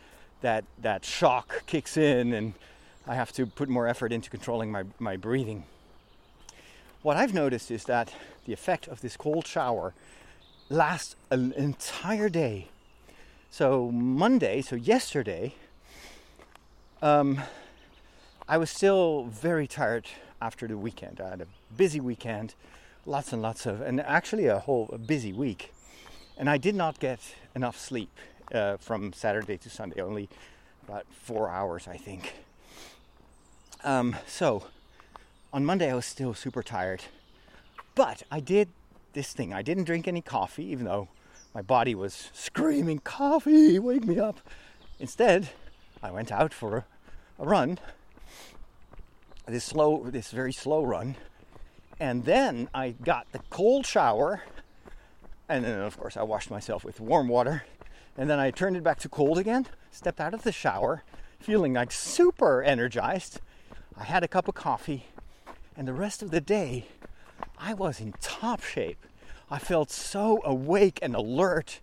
that that shock kicks in, and I have to put more effort into controlling my, my breathing. What I've noticed is that the effect of this cold shower lasts an entire day. So Monday, so yesterday, um, I was still very tired after the weekend. I had a busy weekend, lots and lots of, and actually a whole a busy week. And I did not get enough sleep uh, from Saturday to Sunday, only about four hours, I think. Um, so on Monday, I was still super tired, but I did this thing. I didn't drink any coffee, even though my body was screaming, Coffee, wake me up. Instead, I went out for a, run, this slow, this very slow run, and then I got the cold shower, and then, of course, I washed myself with warm water, and then I turned it back to cold again, stepped out of the shower, feeling like super energized. I had a cup of coffee, and the rest of the day I was in top shape. I felt so awake and alert.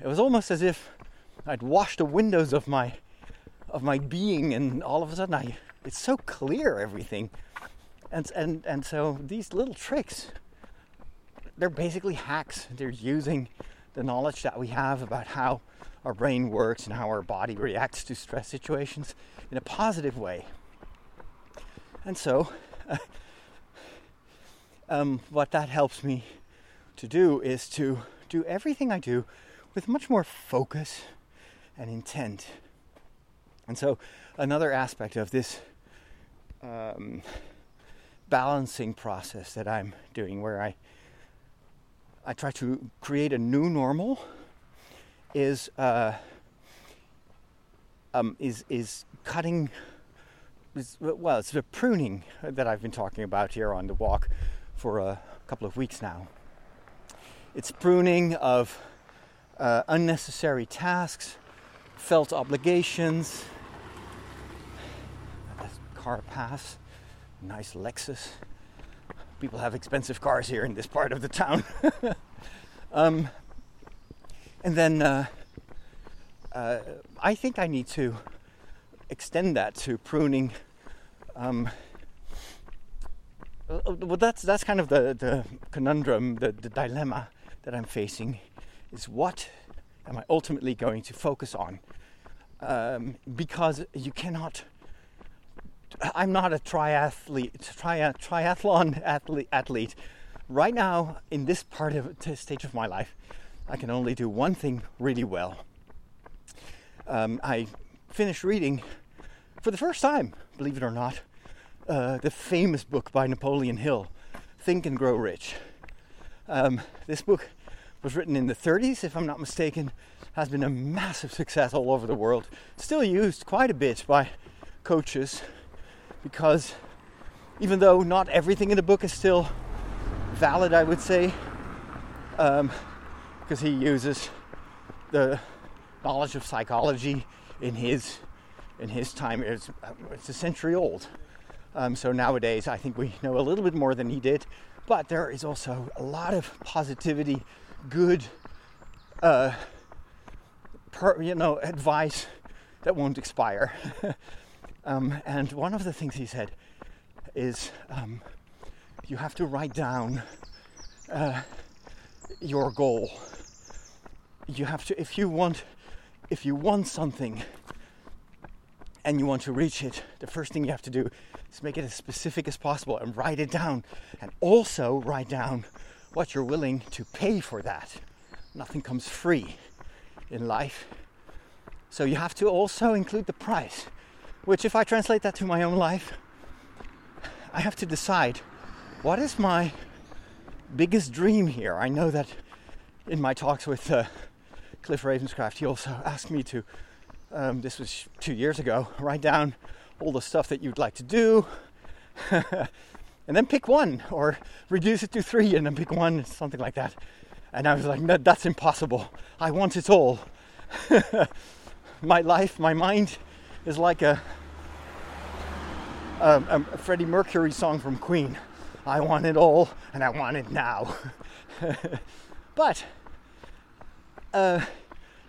It was almost as if I'd washed the windows of my of my being and all of a sudden I it's so clear everything. And and and so these little tricks they're basically hacks. They're using the knowledge that we have about how our brain works and how our body reacts to stress situations in a positive way. And so um, what that helps me to do is to do everything I do with much more focus and intent. And so, another aspect of this um, balancing process that I'm doing, where I I try to create a new normal is uh, um, is is cutting. Is, well, it's the pruning that I've been talking about here on the walk for a couple of weeks now. It's pruning of uh, unnecessary tasks, felt obligations. Car pass, nice Lexus. People have expensive cars here in this part of the town. um, and then uh, uh, I think I need to extend that to pruning. Um, uh, well, that's that's kind of the, the conundrum, the, the dilemma that I'm facing, is what am I ultimately going to focus on? Um, because you cannot. I'm not a triathlete, tri- triathlon athlete, athlete. Right now, in this part of this stage of my life, I can only do one thing really well. Um, I finished reading for the first time, believe it or not, uh, the famous book by Napoleon Hill, Think and Grow Rich. Um, this book was written in the 30s, if I'm not mistaken, has been a massive success all over the world, still used quite a bit by coaches because even though not everything in the book is still valid, I would say, um, because he uses the knowledge of psychology in his in his time. It's, it's a century old. Um, so nowadays, I think we know a little bit more than he did. But there is also a lot of positivity, good, uh, per, you know, advice that won't expire. um, and one of the things he said is um, you have to write down uh, your goal. You have to if you want if you want something and you want to reach it the first thing you have to do is make it as specific as possible and write it down. And also write down what you're willing to pay for that. Nothing comes free in life. So you have to also include the price which if i translate that to my own life i have to decide what is my biggest dream here i know that in my talks with uh, Cliff Ravenscraft, he also asked me to, um, this was two years ago, write down all the stuff that you'd like to do, and then pick one, or reduce it to three and then pick one, something like that. And I was like, no, that's impossible. I want it all. my life, my mind is like a, a, a Freddie Mercury song from Queen. I want it all, and I want it now. but uh,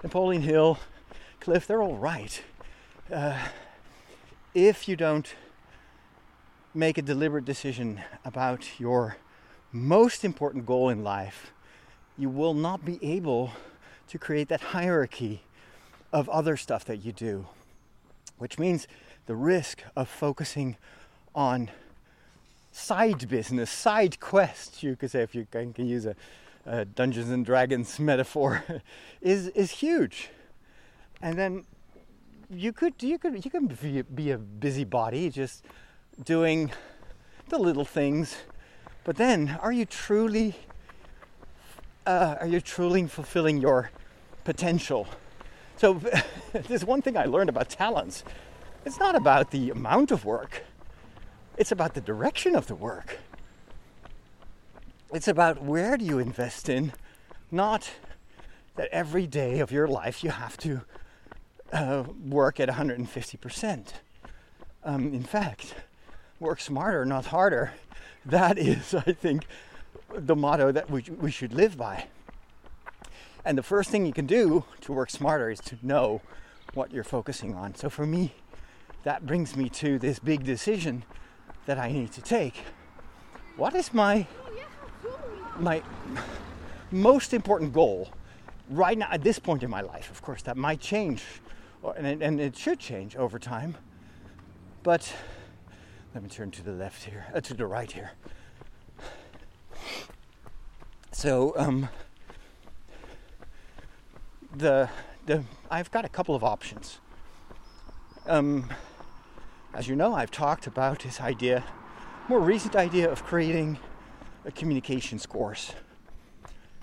Napoleon Hill, Cliff, they're all right. Uh, if you don't make a deliberate decision about your most important goal in life, you will not be able to create that hierarchy of other stuff that you do, which means the risk of focusing on side business, side quests, you could say, if you can, can use a uh, Dungeons and Dragons metaphor is is huge. And then you could you could you can be, be a busybody just doing the little things, but then are you truly uh, are you truly fulfilling your potential? So there's one thing I learned about talents. It's not about the amount of work. It's about the direction of the work. It's about where do you invest in, not that every day of your life you have to uh, work at 150%. Um, in fact, work smarter, not harder. That is, I think, the motto that we, we should live by. And the first thing you can do to work smarter is to know what you're focusing on. So for me, that brings me to this big decision that I need to take. What is my my most important goal right now at this point in my life, of course, that might change, and, and it should change over time. But let me turn to the left here, uh, to the right here. So um, the the I've got a couple of options. Um, as you know, I've talked about this idea, more recent idea of creating a communications course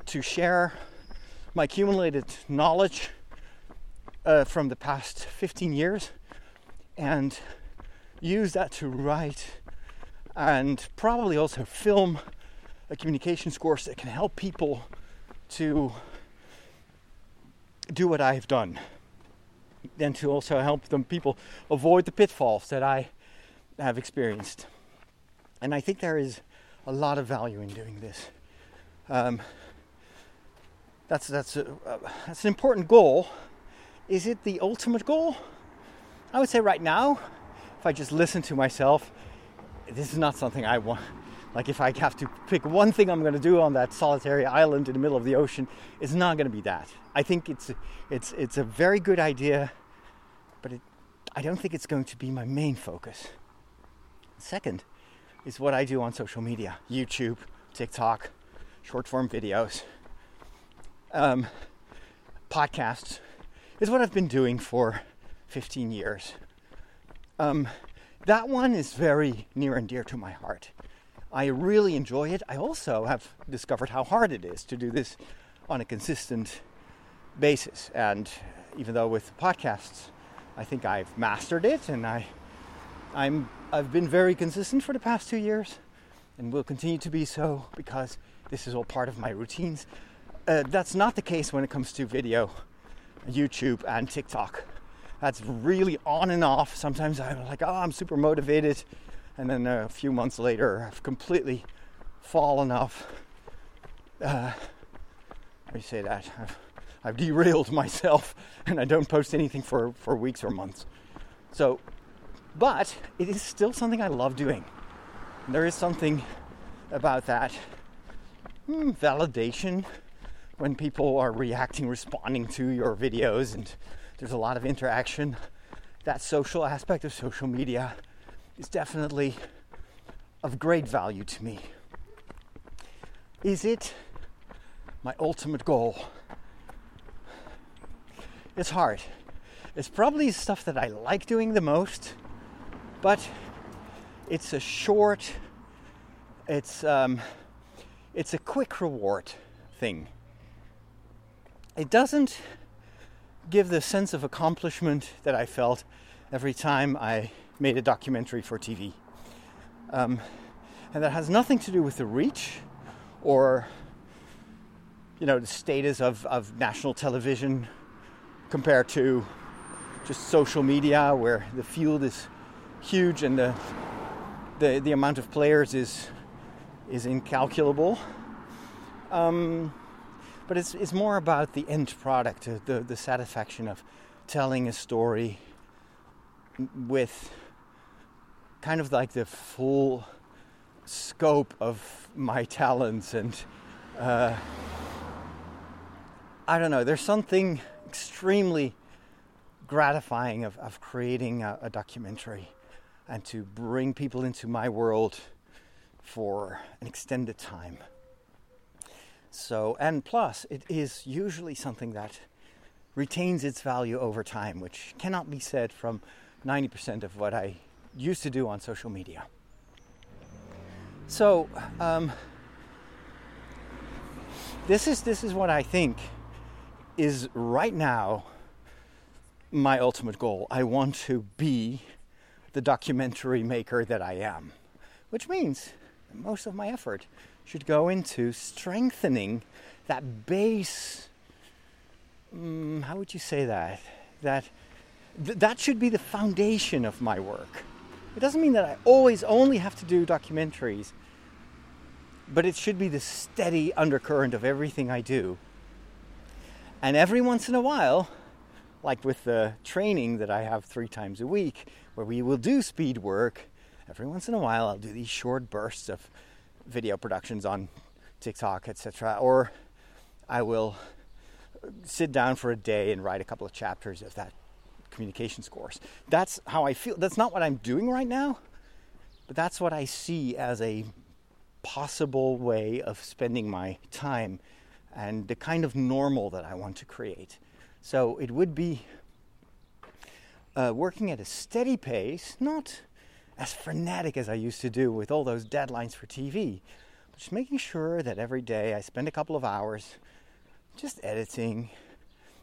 to share my accumulated knowledge uh, from the past 15 years and use that to write and probably also film a communications course that can help people to do what I've done and to also help them people avoid the pitfalls that I have experienced. And I think there is a lot of value in doing this. Um, that's that's a, uh, that's an important goal. Is it the ultimate goal? I would say right now, if I just listen to myself, this is not something I want. Like if I have to pick one thing I'm going to do on that solitary island in the middle of the ocean, it's not going to be that. I think it's it's it's a very good idea, but it, I don't think it's going to be my main focus. Second is what I do on social media, YouTube, TikTok, short form videos, um, podcasts is what I've been doing for 15 years. Um, that one is very near and dear to my heart. I really enjoy it. I also have discovered how hard it is to do this on a consistent basis. And even though with podcasts, I think I've mastered it and I, I'm, I've been very consistent for the past two years and will continue to be so because this is all part of my routines. Uh, that's not the case when it comes to video, YouTube, and TikTok. That's really on and off. Sometimes I'm like, oh, I'm super motivated and then a few months later, I've completely fallen off. Uh, do you say that? I've, I've derailed myself, and I don't post anything for, for weeks or months. So, but it is still something I love doing. There is something about that hmm, validation when people are reacting, responding to your videos, and there's a lot of interaction. That social aspect of social media is definitely of great value to me. Is it my ultimate goal? It's hard. It's probably stuff that I like doing the most, but it's a short, it's um, it's a quick reward thing. It doesn't give the sense of accomplishment that I felt every time I made a documentary for TV. Um, and that has nothing to do with the reach or you know the status of, of national television compared to just social media where the field is huge and the the, the amount of players is is incalculable. Um, but it's, it's more about the end product, the, the satisfaction of telling a story with kind of like the full scope of my talents and uh, I don't know. There's something extremely gratifying of, of creating a, a, documentary and to bring people into my world for an extended time. So, and plus, it is usually something that retains its value over time, which cannot be said from 90% of what I used to do on social media. So um, this is this is what I think is right now my ultimate goal. I want to be the documentary maker that I am, which means most of my effort should go into strengthening that base. Um, how would you say that? That th- that should be the foundation of my work. It doesn't mean that I always only have to do documentaries, but it should be the steady undercurrent of everything I do. And every once in a while, like with the training that I have three times a week, where we will do speed work, every once in a while I'll do these short bursts of video productions on TikTok, etc. Or I will sit down for a day and write a couple of chapters of that communications course. That's how I feel. That's not what I'm doing right now, but that's what I see as a possible way of spending my time and the kind of normal that I want to create. So it would be uh, working at a steady pace, not as frenetic as I used to do with all those deadlines for TV, but just making sure that every day I spend a couple of hours just editing,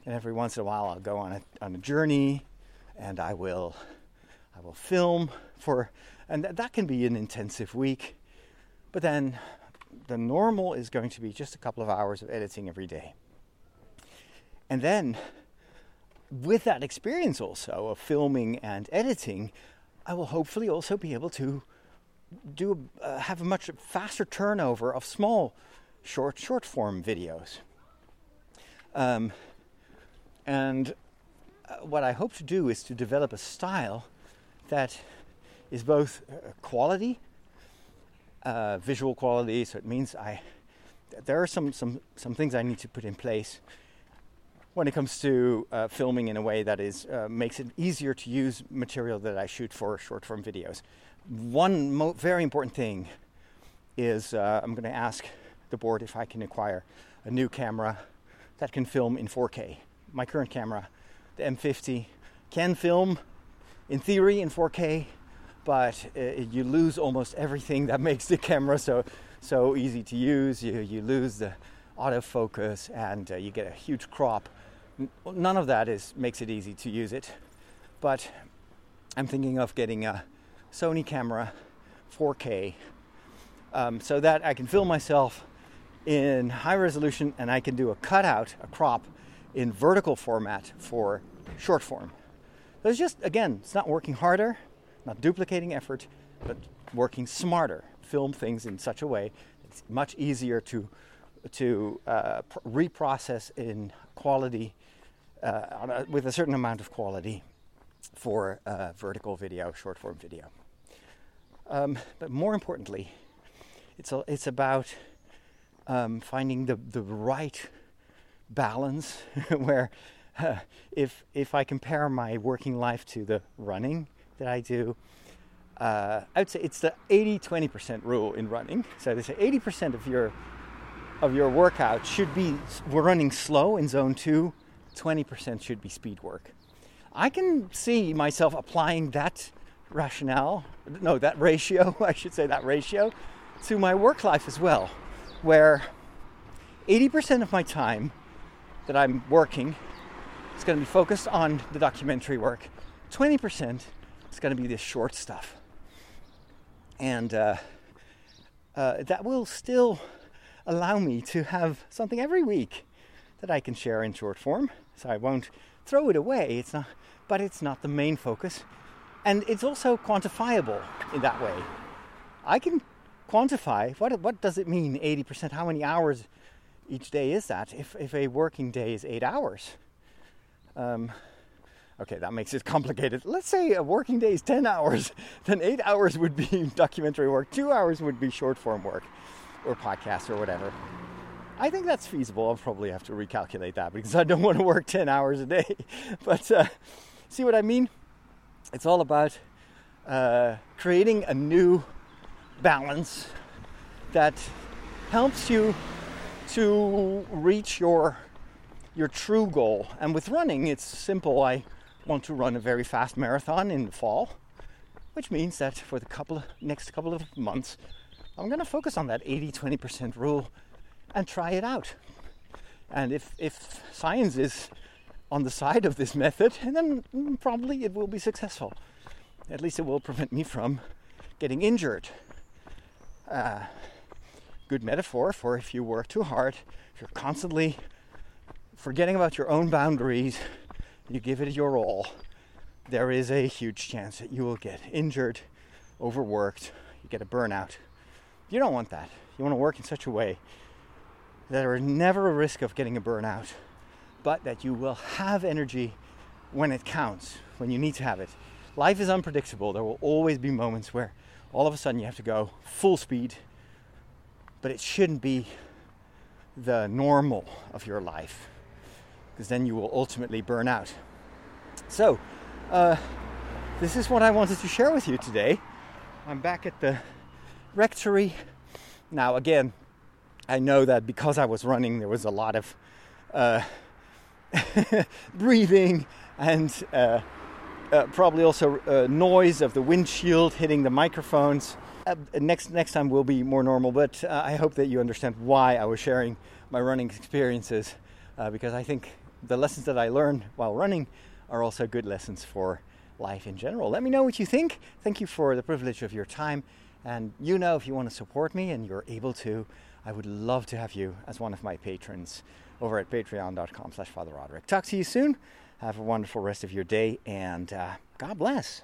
and every once in a while I'll go on a on a journey, and I will I will film for, and th- that can be an intensive week, but then the normal is going to be just a couple of hours of editing every day, and then with that experience also of filming and editing, I will hopefully also be able to do uh, have a much faster turnover of small, short short form videos. Um, and uh, what I hope to do is to develop a style that is both uh, quality, uh, visual quality. So it means I there are some some some things I need to put in place when it comes to uh, filming in a way that is uh, makes it easier to use material that I shoot for short form videos one mo- very important thing is uh, I'm going to ask the board if I can acquire a new camera that can film in 4K. My current camera, the M50, can film in theory in 4K, but uh, you lose almost everything that makes the camera so so easy to use. You you lose the autofocus and uh, you get a huge crop. None of that is makes it easy to use it, but I'm thinking of getting a Sony camera 4K um, so that I can film myself in high resolution and I can do a cutout, a crop in vertical format for short form. So it's just, again, it's not working harder, not duplicating effort, but working smarter. Film things in such a way it's much easier to, to uh, reprocess in quality, uh, with a certain amount of quality for uh, vertical video, short form video. Um, but more importantly, it's, a, it's about um, finding the, the right balance where uh, if, if I compare my working life to the running that I do, uh, I would say it's the 80 20% rule in running. So they say 80% of your of your workout should be we're running slow in zone two, 20% should be speed work. I can see myself applying that rationale, no, that ratio, I should say that ratio, to my work life as well, where 80% of my time that I'm working is going to be focused on the documentary work, 20% is going to be this short stuff. And uh, uh, that will still allow me to have something every week that I can share in short form. So I won't throw it away. It's not, but it's not the main focus. And it's also quantifiable in that way. I can quantify what, what does it mean 80%? How many hours each day is that if, if a working day is eight hours? Um, okay, that makes it complicated. Let's say a working day is 10 hours, then eight hours would be documentary work, two hours would be short form work or podcast or whatever. I think that's feasible. I'll probably have to recalculate that because I don't want to work 10 hours a day. But uh, see what I mean? It's all about uh, creating a new balance that helps you to reach your your true goal. And with running, it's simple. I want to run a very fast marathon in the fall, which means that for the couple of, next couple of months, I'm going to focus on that 80-20% rule and try it out. And if if science is on the side of this method, then probably it will be successful. At least it will prevent me from getting injured. Uh, good metaphor for if you work too hard, if you're constantly forgetting about your own boundaries, you give it your all, there is a huge chance that you will get injured, overworked, you get a burnout. You don't want that. You want to work in such a way that there is never a risk of getting a burnout but that you will have energy when it counts, when you need to have it. Life is unpredictable. There will always be moments where all of a sudden you have to go full speed, but it shouldn't be the normal of your life because then you will ultimately burn out. So, uh, this is what I wanted to share with you today. I'm back at the rectory. Now, again, I know that because I was running, there was a lot of uh, breathing and uh, uh, probably also uh, noise of the windshield hitting the microphones. Uh, next next time will be more normal, but uh, I hope that you understand why I was sharing my running experiences uh, because I think the lessons that I learned while running are also good lessons for life in general. Let me know what you think. Thank you for the privilege of your time. And you know, if you want to support me and you're able to, I would love to have you as one of my patrons over at patreon.com slash Father Roderick. Talk to you soon. Have a wonderful rest of your day and uh, God bless.